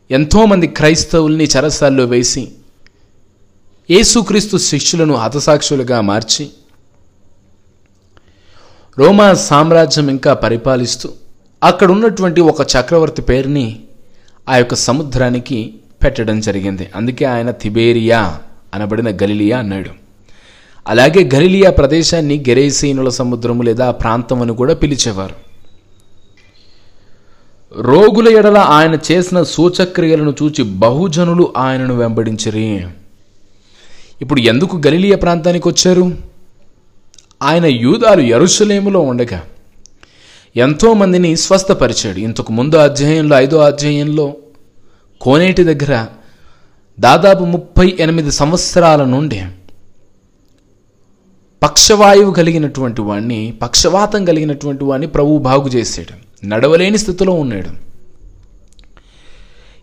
ఎంతోమంది క్రైస్తవుల్ని చరసాల్లో వేసి యేసుక్రీస్తు శిష్యులను హతసాక్షులుగా మార్చి రోమా సామ్రాజ్యం ఇంకా పరిపాలిస్తూ అక్కడ ఉన్నటువంటి ఒక చక్రవర్తి పేరుని ఆ యొక్క సముద్రానికి పెట్టడం జరిగింది. అందుకే ఆయన తిబేరియా అనబడిన గలిలియా అన్నాడు. అలాగే గలిలియా ప్రదేశాన్ని గెరేసీనుల సముద్రము లేదా ప్రాంతం అని కూడా పిలిచేవారు. రోగుల ఎడల ఆయన చేసిన సూచక్రియలను చూచి బహుజనులు ఆయనను వెంబడించరి. ఇప్పుడు ఎందుకు గలిలియా ప్రాంతానికి వచ్చారు ఆయన యూదాలు ఎరుసలేములో ఉండగా ఎంతోమందిని స్వస్థపరిచాడు. ఇంతకు ముందు అధ్యాయంలో ఐదో అధ్యాయంలో కోనేటి దగ్గర దాదాపు ముప్పై ఎనిమిది సంవత్సరాల నుండి పక్షవాయువు కలిగినటువంటి వాడిని పక్షవాతం కలిగినటువంటి వాడిని ప్రభువు బాగు చేసాడు నడవలేని స్థితిలో ఉన్నాడు.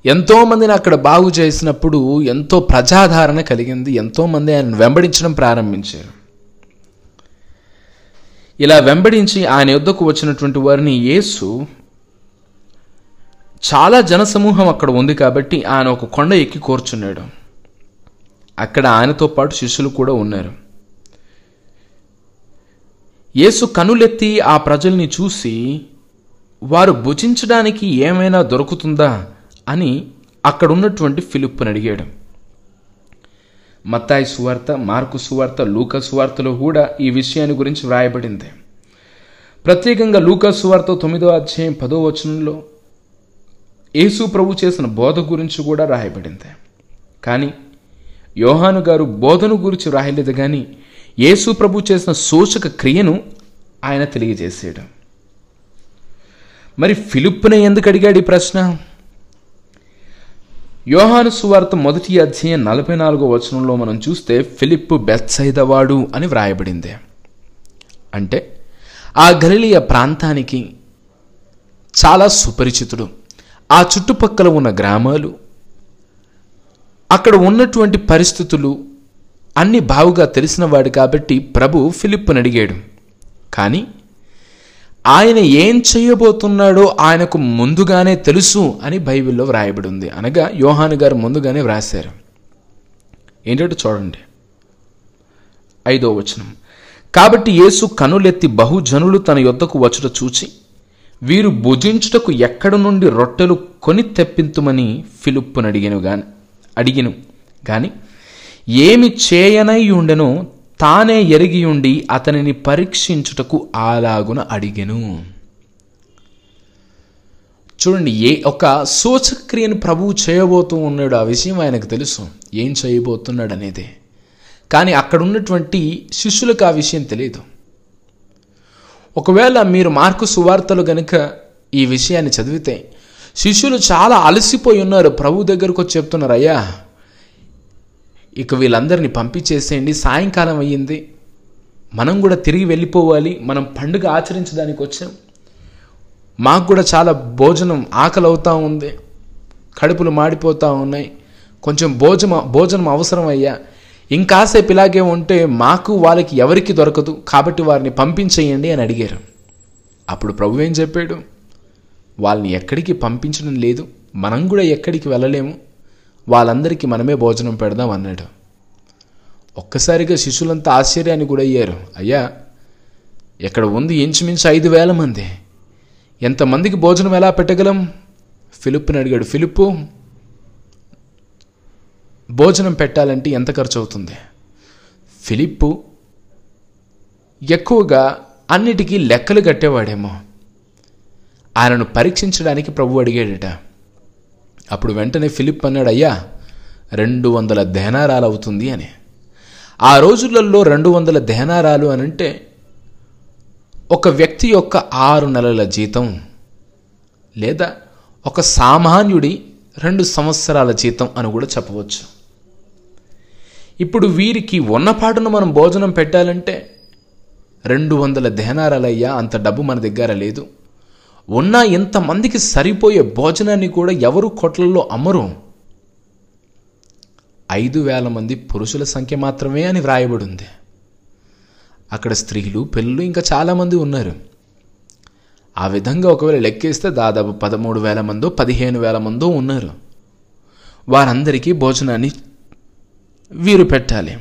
ఎంతోమందిని అక్కడ బాగు చేసినప్పుడు ఎంతో ప్రజాదరణ కలిగింది. ఎంతోమంది ఆయన వెంబడించడం ప్రారంభించారు. ఇలా వెంబడించి ఆయన యుద్ధకు వచ్చినటువంటి వారిని యేసు చాలా జనసమూహం అక్కడ ఉంది కాబట్టి ఆయన ఒక కొండ ఎక్కి కూర్చున్నాడు. అక్కడ ఆయనతో పాటు శిష్యులు కూడా ఉన్నారు. యేసు కనులెత్తి ఆ ప్రజల్ని చూసి వారు భుజించడానికి ఏమైనా దొరుకుతుందా? అని అక్కడ ఉన్నటువంటి ఫిలిప్పుని అడిగాడు. మత్తాయి సువార్త మార్కు సువార్త లూకా సువార్తలో కూడా ఈ విషయాన్ని గురించి వ్రాయబడింది. ప్రత్యేకంగా లూకా సువార్త తొమ్మిదో అధ్యాయం పదో వచనంలో యేసు ప్రభు చేసిన బోధ గురించి కూడా రాయబడింది కానీ యోహాను గారు బోధను గురించి రాయలేదు కానీ యేసు ప్రభు చేసిన సూచక క్రియను ఆయన తెలియజేసాడు మరి ఫిలిప్ని ఎందుకు అడిగాడు ఈ ప్రశ్న? యోహాను సువార్త మొదటి అధ్యాయం నలభై నాలుగో వచనంలో మనం చూస్తే ఫిలిప్పు బెత్సైదవాడు అని వ్రాయబడింది. అంటే ఆ గలిలియ ప్రాంతానికి చాలా సుపరిచితుడు. ఆ చుట్టుపక్కల ఉన్న గ్రామాలు అక్కడ ఉన్నటువంటి పరిస్థితులు అన్ని బావుగా తెలిసినవాడు కాబట్టి ప్రభు ఫిలిప్పుని అడిగాడు. కానీ ఆయన ఏం చేయబోతున్నాడో ఆయనకు ముందుగానే తెలుసు అని బైబిల్లో వ్రాయబడి ఉంది అనగా యోహాను గారు ముందుగానే వ్రాశారు. ఏంటంటే చూడండి. ఐదో వచనం. కాబట్టి యేసు కనులెత్తి బహుజనులు తన యొద్దకు వచ్చుట చూచి వీరు భుజించుటకు ఎక్కడ నుండి రొట్టెలు కొని తెప్పింతుమని ఫిలిప్పును అడిగాను గాని అడిగిను గాని ఏమి చేయనై ఉండెనో తానే ఎరిగి ఉండి అతనిని పరీక్షించుటకు అలాగున అడిగెను. చూడండి ఏ ఒక సూచక్రియను ప్రభువు చేయబోతూ ఉన్నాడు ఆ విషయం ఆయనకు తెలుసు. ఏం చేయబోతున్నాడు అనేది కానీ అక్కడ ఉన్నటువంటి శిష్యులకు ఆ విషయం తెలియదు ఒకవేళ మీరు మార్కు సువార్తలు గనుక ఈ విషయాన్ని చదివితే శిష్యులు చాలా అలసిపోయి ఉన్నారు ప్రభు దగ్గరకు వచ్చి చెప్తున్నారు అయ్యా ఇక వీళ్ళందరినీ పంపించేసేయండి. సాయంకాలం అయ్యింది. మనం కూడా తిరిగి వెళ్ళిపోవాలి. మనం పండుగ ఆచరించడానికి వచ్చాం. మాకు కూడా చాలా భోజనం ఆకలి అవుతూ ఉంది. కడుపులు మాడిపోతూ ఉన్నాయి. కొంచెం భోజనం భోజనం అవసరం అయ్యా ఇంకాసేపు ఇలాగే ఉంటే మాకు వాళ్ళకి ఎవరికి దొరకదు. కాబట్టి వారిని పంపించేయండి అని అడిగారు. అప్పుడు ప్రభు ఏం చెప్పాడు? వాళ్ళని ఎక్కడికి పంపించడం లేదు. మనం కూడా ఎక్కడికి వెళ్ళలేము. వాళ్ళందరికీ మనమే భోజనం పెడదాం అన్నాడు. ఒక్కసారిగా శిష్యులంతా ఆశ్చర్యానికి కూడా అయ్యారు అయ్యా ఇక్కడ ఉంది ఇంచుమించు ఐదు వేల మంది? ఎంతమందికి భోజనం ఎలా పెట్టగలం? ఫిలిప్ని అడిగాడు. ఫిలిప్పు భోజనం పెట్టాలంటే ఎంత ఖర్చు అవుతుంది ఫిలిప్పు ఎక్కువగా అన్నిటికీ లెక్కలు కట్టేవాడేమో. ఆయనను పరీక్షించడానికి ప్రభు అడిగాడట. అప్పుడు వెంటనే ఫిలిప్ అన్నాడు అయ్యా రెండు వందల దేనారాలు అవుతుంది అని. ఆ రోజులలో రెండు వందల దేనారాలు అని అంటే ఒక వ్యక్తి యొక్క ఆరు నెలల జీతం లేదా ఒక సామాన్యుడి రెండు సంవత్సరాల జీతం అని కూడా చెప్పవచ్చు. ఇప్పుడు వీరికి ఉన్నపాటును మనం భోజనం పెట్టాలంటే రెండు వందల దేనారాలయ్యా అంత డబ్బు మన దగ్గర లేదు. ఉన్న ఇంతమందికి సరిపోయే భోజనాన్ని కూడా ఎవరు కొట్లలో అమ్మరు. ఐదు వేల మంది పురుషుల సంఖ్య మాత్రమే అని వ్రాయబడి ఉంది అక్కడ స్త్రీలు పిల్లలు ఇంకా చాలామంది ఉన్నారు. ఆ విధంగా ఒకవేళ లెక్కేస్తే దాదాపు పదమూడు వేల మందో పదిహేను వేల మందో ఉన్నారు. వారందరికీ భోజనాన్ని వీరు పెట్టాలి.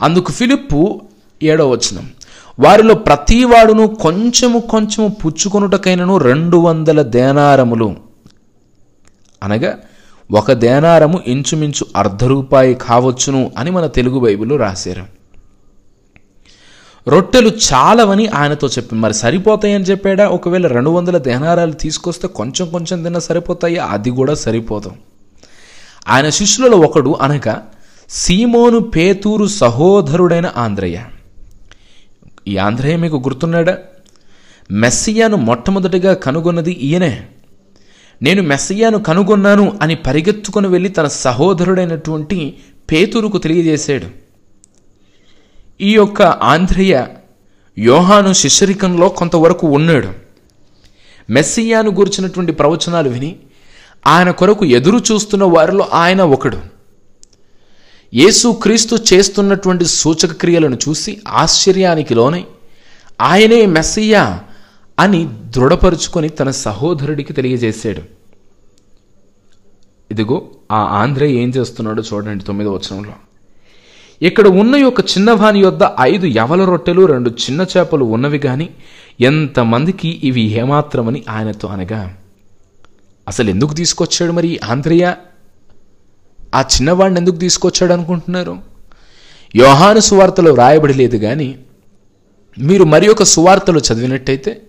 అందుకు ఫిలిప్పు ఏడో వచనం. వారిలో ప్రతివాడును కొంచెము కొంచెము పుచ్చుకొనుటకైనను రెండు వందల దేనారములు. అనగా ఒక దేనారము ఇంచుమించు అర్ధ రూపాయి కావచ్చును అని మన తెలుగు బైబిల్లో రాశారు. రొట్టెలు చాలవని ఆయనతో చెప్పి మరి సరిపోతాయని చెప్పాడా? ఒకవేళ రెండు వందల దేనారాలు తీసుకొస్తే కొంచెం కొంచెం తిన్నా సరిపోతాయా? అది కూడా సరిపోదు. ఆయన శిష్యులలో ఒకడు అనగా సీమోను పేతూరు సహోదరుడైన ఆంధ్రయ్య ఈ ఆంధ్రయ్య మీకు గుర్తున్నాడా? మెస్సియాను మొట్టమొదటిగా కనుగొన్నది ఈయనే. నేను మెస్సియాను కనుగొన్నాను అని పరిగెత్తుకుని వెళ్ళి తన సహోదరుడైనటువంటి పేతురుకు తెలియజేశాడు. ఈ యొక్క ఆంధ్రయ్య యోహాను శిష్యరికంలో కొంతవరకు ఉన్నాడు. మెస్సియాను గురించినటువంటి ప్రవచనాలు విని ఆయన కొరకు ఎదురు చూస్తున్న వారిలో ఆయన ఒకడు. యేసుక్రీస్తు చేస్తున్నటువంటి సూచక క్రియలను చూసి ఆశ్చర్యానికి లోనై ఆయనే మెస్సయ్యా అని దృఢపరుచుకొని తన సహోదరుడికి తెలియజేశాడు. ఇదిగో ఆ ఆంధ్రే ఏం చేస్తున్నాడో చూడండి తొమ్మిదో వచనంలో. ఇక్కడ ఉన్న యొక్క చిన్నవాని యొద్ద ఐదు యవల రొట్టెలు రెండు చిన్న చేపలు ఉన్నవి గాని ఎంతమందికి ఇవి ఏమాత్రమని ఆయనతో అనగా అసలు ఎందుకు తీసుకొచ్చాడు మరి ఆంధ్రయ్య ఆ చిన్నవాడిని ఎందుకు తీసుకొచ్చాడు అనుకుంటున్నారు? యోహాను సువార్తలో రాయబడి లేదు కానీ మీరు మరి ఒక సువార్తలో చదివినట్టయితే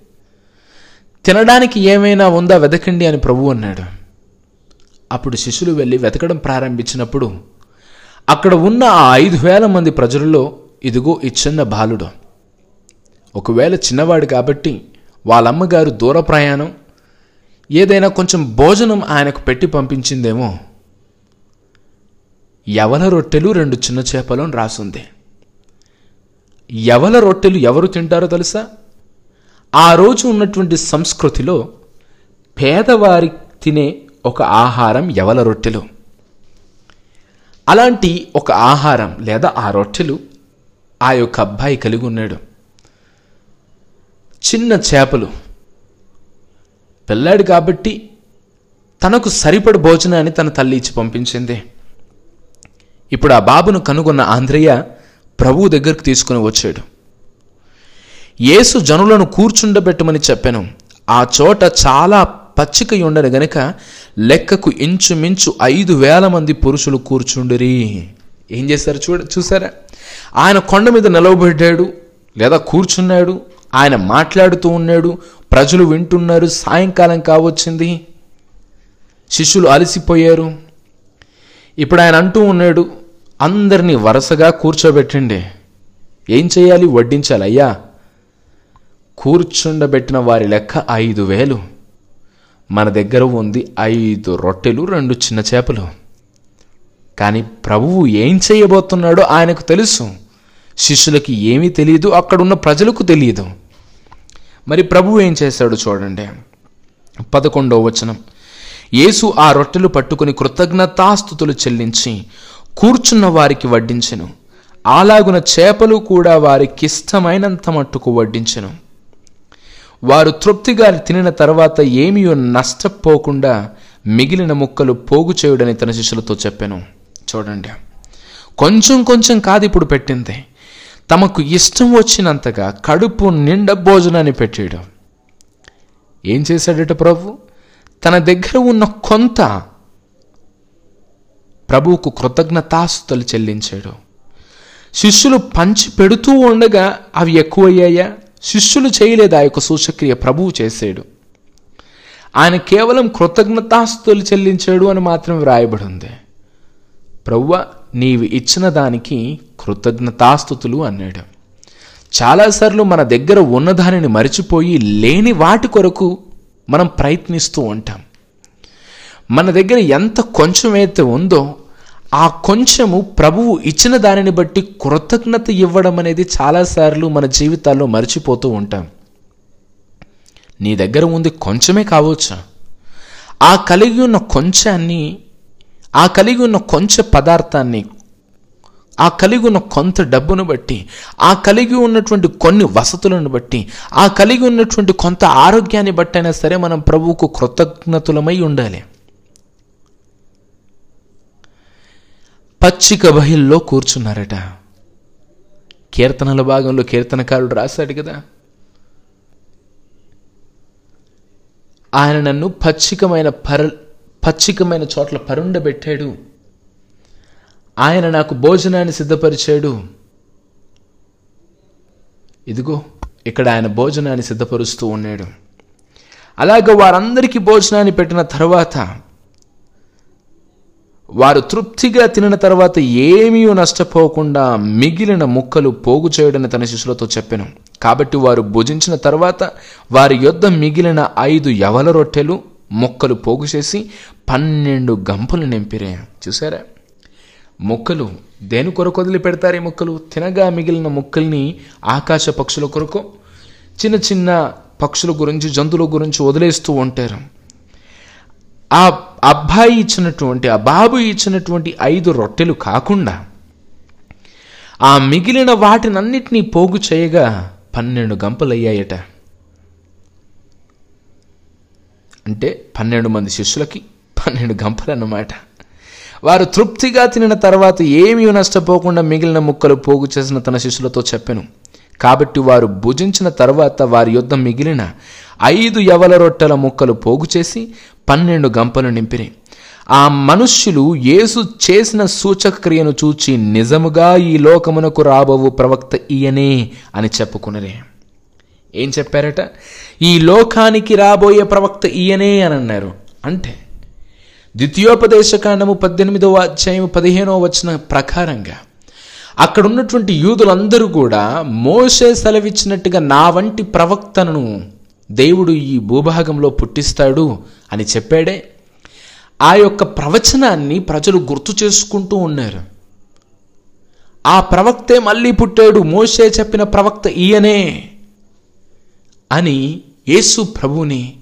తినడానికి ఏమైనా ఉందా వెతకండి అని ప్రభు అన్నాడు. అప్పుడు శిష్యులు వెళ్ళి వెతకడం ప్రారంభించినప్పుడు అక్కడ ఉన్న ఆ ఐదు వేల మంది ప్రజలలో ఇదిగో ఈ చిన్న బాలుడు. ఒకవేళ చిన్నవాడు కాబట్టి వాళ్ళమ్మగారు దూర ప్రయాణం ఏదైనా కొంచెం భోజనం ఆయనకు పెట్టి పంపించిందేమో యవల రొట్టెలు రెండు చిన్న చేపలు అని రాసుంది. యవల రొట్టెలు ఎవరు తింటారో తెలుసా? ఆ రోజు ఉన్నటువంటి సంస్కృతిలో పేదవారి తినే ఒక ఆహారం యవల రొట్టెలు. అలాంటి ఒక ఆహారం లేదా ఆ రొట్టెలు ఆ యొక్క అబ్బాయి కలిగి ఉన్నాడు. చిన్న చేపలు. పిల్లాడు కాబట్టి తనకు సరిపడి భోజనాన్ని తన తల్లి ఇచ్చి పంపించింది. ఇప్పుడు ఆ బాబును కనుగొన్న ఆంధ్రయ్య ప్రభువు దగ్గరకు తీసుకుని వచ్చాడు. యేసు జనులను కూర్చుండబెట్టమని చెప్పాను. ఆ చోట చాలా పచ్చిక ఉండను గనక లెక్కకు ఇంచుమించు ఐదు వేల మంది పురుషులు కూర్చుండిరి. ఏం చేశారు చూడ చూసారా ఆయన కొండ మీద నిలవబడ్డాడు లేదా కూర్చున్నాడు ఆయన మాట్లాడుతూ ఉన్నాడు ప్రజలు వింటున్నారు సాయంకాలం కావచ్చింది. శిష్యులు అలసిపోయారు. ఇప్పుడు ఆయన అంటూ ఉన్నాడు అందరినీ వరుసగా కూర్చోబెట్టండి. ఏం చేయాలి? వడ్డించాలి. అయ్యా కూర్చుండబెట్టిన వారి లెక్క ఐదు వేలు. మన దగ్గర ఉంది ఐదు రొట్టెలు రెండు చిన్న చేపలు. కానీ ప్రభువు ఏం చేయబోతున్నాడో ఆయనకు తెలుసు. శిష్యులకి ఏమీ తెలియదు అక్కడున్న ప్రజలకు తెలియదు. మరి ప్రభువు ఏం చేశాడు చూడండి. పదకొండవ వచనం. యేసు ఆ రొట్టెలు పట్టుకుని కృతజ్ఞతాస్థుతులు చెల్లించి కూర్చున్న వారికి వడ్డించెను. అలాగున చేపలు కూడా వారికిష్టమైనంత మట్టుకు వడ్డించెను. వారు తృప్తిగా తినిన తర్వాత ఏమీ నష్టపోకుండా మిగిలిన ముక్కలు పోగు చేయుడని తన శిష్యులతో చెప్పాను. చూడండి. కొంచెం కొంచెం కాదు ఇప్పుడు పెట్టింది. తమకు ఇష్టం వచ్చినంతగా కడుపు నిండా భోజనాన్ని పెట్టేయడం. ఏం చేశాడట ప్రభు? తన దగ్గర ఉన్న కొంత ప్రభువుకు కృతజ్ఞతాస్తులు చెల్లించాడు. శిష్యులు పంచి పెడుతూ ఉండగా అవి ఎక్కువయ్యాయా? శిష్యులు చేయలేదు. ఆ యొక్క సూచక్రియ ప్రభువు చేశాడు. ఆయన కేవలం కృతజ్ఞతాస్తులు చెల్లించాడు అని మాత్రమే వ్రాయబడి ఉంది ప్రవ్వ నీవు ఇచ్చిన దానికి కృతజ్ఞతాస్తుతులు అన్నాడు. చాలాసార్లు మన దగ్గర ఉన్నదానిని మరిచిపోయి లేని వాటి కొరకు మనం ప్రయత్నిస్తూ ఉంటాం. మన దగ్గర ఎంత కొంచెం అయితే ఉందో ఆ కొంచెము ప్రభువు ఇచ్చిన దానిని బట్టి కృతజ్ఞత ఇవ్వడం అనేది చాలాసార్లు మన జీవితాల్లో మర్చిపోతూ ఉంటాం. నీ దగ్గర ఉంది కొంచెమే కావచ్చు? ఆ కలిగి ఉన్న కొంచాన్ని ఆ కలిగి ఉన్న కొంచె పదార్థాన్ని ఆ కలిగి ఉన్న కొంత డబ్బును బట్టి ఆ కలిగి ఉన్నటువంటి కొన్ని వసతులను బట్టి ఆ కలిగి ఉన్నటువంటి కొంత ఆరోగ్యాన్ని బట్టి అయినా సరే మనం ప్రభువుకు కృతజ్ఞతులమై ఉండాలి. పచ్చిక బహిల్లో కూర్చున్నారట. కీర్తనల భాగంలో కీర్తనకారుడు రాశాడు కదా. ఆయన నన్ను పచ్చికమైన పర పచ్చికమైన చోట్ల పరుండబెట్టాడు. ఆయన నాకు భోజనాన్ని సిద్ధపరిచాడు. ఇదిగో ఇక్కడ ఆయన భోజనాన్ని సిద్ధపరుస్తూ ఉన్నాడు. అలాగే వారందరికీ భోజనాన్ని పెట్టిన తర్వాత వారు తృప్తిగా తినిన తర్వాత ఏమీ నష్టపోకుండా మిగిలిన ముక్కలు పోగు చేయడని తన శిష్యులతో చెప్పాను. కాబట్టి వారు భుజించిన తర్వాత వారి యొద్ద మిగిలిన ఐదు యవల రొట్టెలు ముక్కలు పోగు చేసి పన్నెండు గంపలు నింపిరే. చూసారా ముక్కలు దేని కొరకు వదిలి పెడతారు ఈ ముక్కలు? తినగా మిగిలిన ముక్కల్ని ఆకాశ పక్షుల కొరకు చిన్న చిన్న పక్షుల గురించి జంతువుల గురించి వదిలేస్తూ ఉంటారు. ఆ అబ్బాయి ఇచ్చినటువంటి ఆ బాబు ఇచ్చినటువంటి ఐదు రొట్టెలు కాకుండా ఆ మిగిలిన వాటినన్నిటినీ పోగు చేయగా పన్నెండు గంపలయ్యాయట. అంటే పన్నెండు మంది శిష్యులకి పన్నెండు గంపలన్నమాట. వారు తృప్తిగా తినిన తర్వాత ఏమీ నష్టపోకుండా మిగిలిన ముక్కలు పోగు చేసిన తన శిష్యులతో చెప్పాను. కాబట్టి వారు భుజించిన తర్వాత వారి యుద్ధం మిగిలిన ఐదు యవల రొట్టెల ముక్కలు పోగు చేసి పన్నెండు గంపలు నింపిరి. ఆ మనుష్యులు యేసు చేసిన సూచక క్రియను చూచి నిజముగా ఈ లోకమునకు రాబోవు ప్రవక్త ఈయనే అని చెప్పుకునరే. ఏం చెప్పారట? ఈ లోకానికి రాబోయే ప్రవక్త ఈయనే అని అన్నారు. అంటే ద్వితీయోపదేశకాండము పద్దెనిమిదవ అధ్యాయం పదిహేనవ వచ్చిన ప్రకారంగా అక్కడ ఉన్నటువంటి యూదులందరూ కూడా మోసే సెలవిచ్చినట్టుగా నా వంటి ప్రవక్తను దేవుడు ఈ భూభాగంలో పుట్టిస్తాడు అని చెప్పాడే. ఆ యొక్క ప్రవచనాన్ని ప్రజలు గుర్తు చేసుకుంటూ ఉన్నారు. ఆ ప్రవక్తే మళ్ళీ పుట్టాడు మోసే చెప్పిన ప్రవక్త ఈయనే అని యేసు ప్రభుని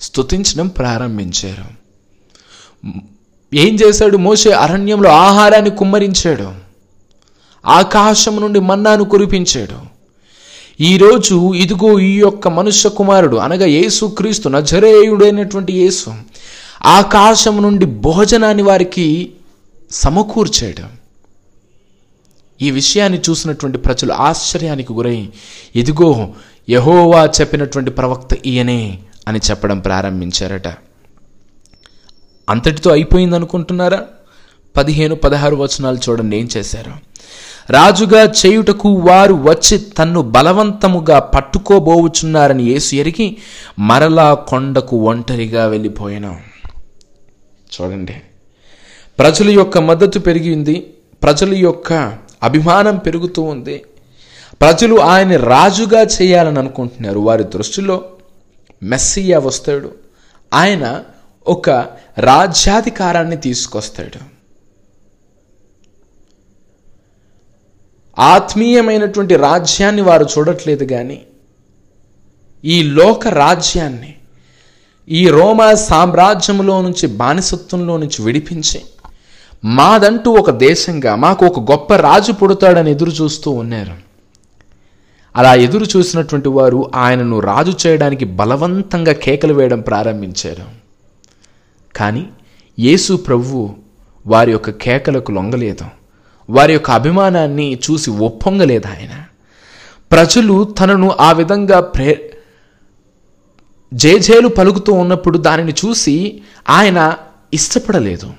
స్తుతించడం ప్రారంభించారు. ఏం చేశాడు? మోసే అరణ్యంలో ఆహారాన్ని కుమ్మరించాడు. ఆకాశం నుండి మన్నాను కురిపించాడు. ఈరోజు ఇదిగో ఈ యొక్క మనుష్య కుమారుడు అనగా యేసు క్రీస్తు నజరేయుడైనటువంటి యేసు ఆకాశం నుండి భోజనాన్ని వారికి సమకూర్చాడు. ఈ విషయాన్ని చూసినటువంటి ప్రజలు ఆశ్చర్యానికి గురై ఇదిగో యహోవా చెప్పినటువంటి ప్రవక్త ఈయనే అని చెప్పడం ప్రారంభించారట. అంతటితో అయిపోయింది అనుకుంటున్నారా పదిహేను పదహారు వచనాలు చూడండి ఏం చేశారు? రాజుగా చేయుటకు వారు వచ్చి తన్ను బలవంతముగా పట్టుకోబోవుచున్నారని యేసు ఎరిగి మరలా కొండకు ఒంటరిగా వెళ్ళిపోయాను. చూడండి. ప్రజల యొక్క మద్దతు పెరిగింది ప్రజల యొక్క అభిమానం పెరుగుతూ ఉంది. ప్రజలు ఆయన రాజుగా చేయాలని అనుకుంటున్నారు. వారి దృష్టిలో మెస్సియా వస్తాడు. ఆయన ఒక రాజ్యాధికారాన్ని తీసుకొస్తాడు. ఆత్మీయమైనటువంటి రాజ్యాన్ని వారు చూడట్లేదు కానీ ఈ లోక రాజ్యాన్ని ఈ రోమా సామ్రాజ్యంలో నుంచి బానిసత్వంలో నుంచి విడిపించి మాదంటూ ఒక దేశంగా మాకు ఒక గొప్ప రాజు పుడతాడని ఎదురు చూస్తూ ఉన్నారు. అలా ఎదురు చూసినటువంటి వారు ఆయనను రాజు చేయడానికి బలవంతంగా కేకలు వేయడం ప్రారంభించారు. కానీ యేసు ప్రభువు వారి యొక్క కేకలకు లొంగలేదు. వారి యొక్క అభిమానాన్ని చూసి ఒప్పొంగలేదు ఆయన. ప్రజలు తనను ఆ విధంగా ప్రే జేజేలు పలుకుతూ ఉన్నప్పుడు దానిని చూసి ఆయన ఇష్టపడలేదు.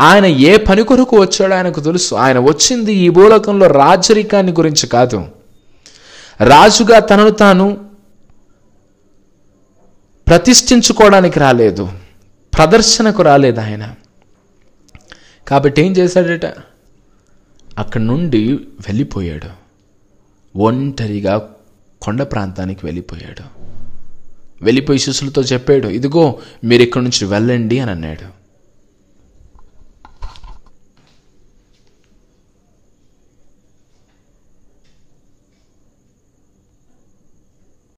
ఆయన ఏ పని కొరకు వచ్చాడో ఆయనకు తెలుసు. ఆయన వచ్చింది ఈ భూలోకంలో రాజరికాన్ని గురించి కాదు. రాజుగా తనను తాను ప్రతిష్ఠించుకోవడానికి రాలేదు. ప్రదర్శనకు రాలేదు ఆయన. కాబట్టి ఏం చేశాడట? అక్కడి నుండి వెళ్ళిపోయాడు. ఒంటరిగా కొండ ప్రాంతానికి వెళ్ళిపోయాడు. వెళ్ళిపోయి శిష్యులతో చెప్పాడు ఇదిగో మీరు ఇక్కడి నుంచి వెళ్ళండి అని అన్నాడు.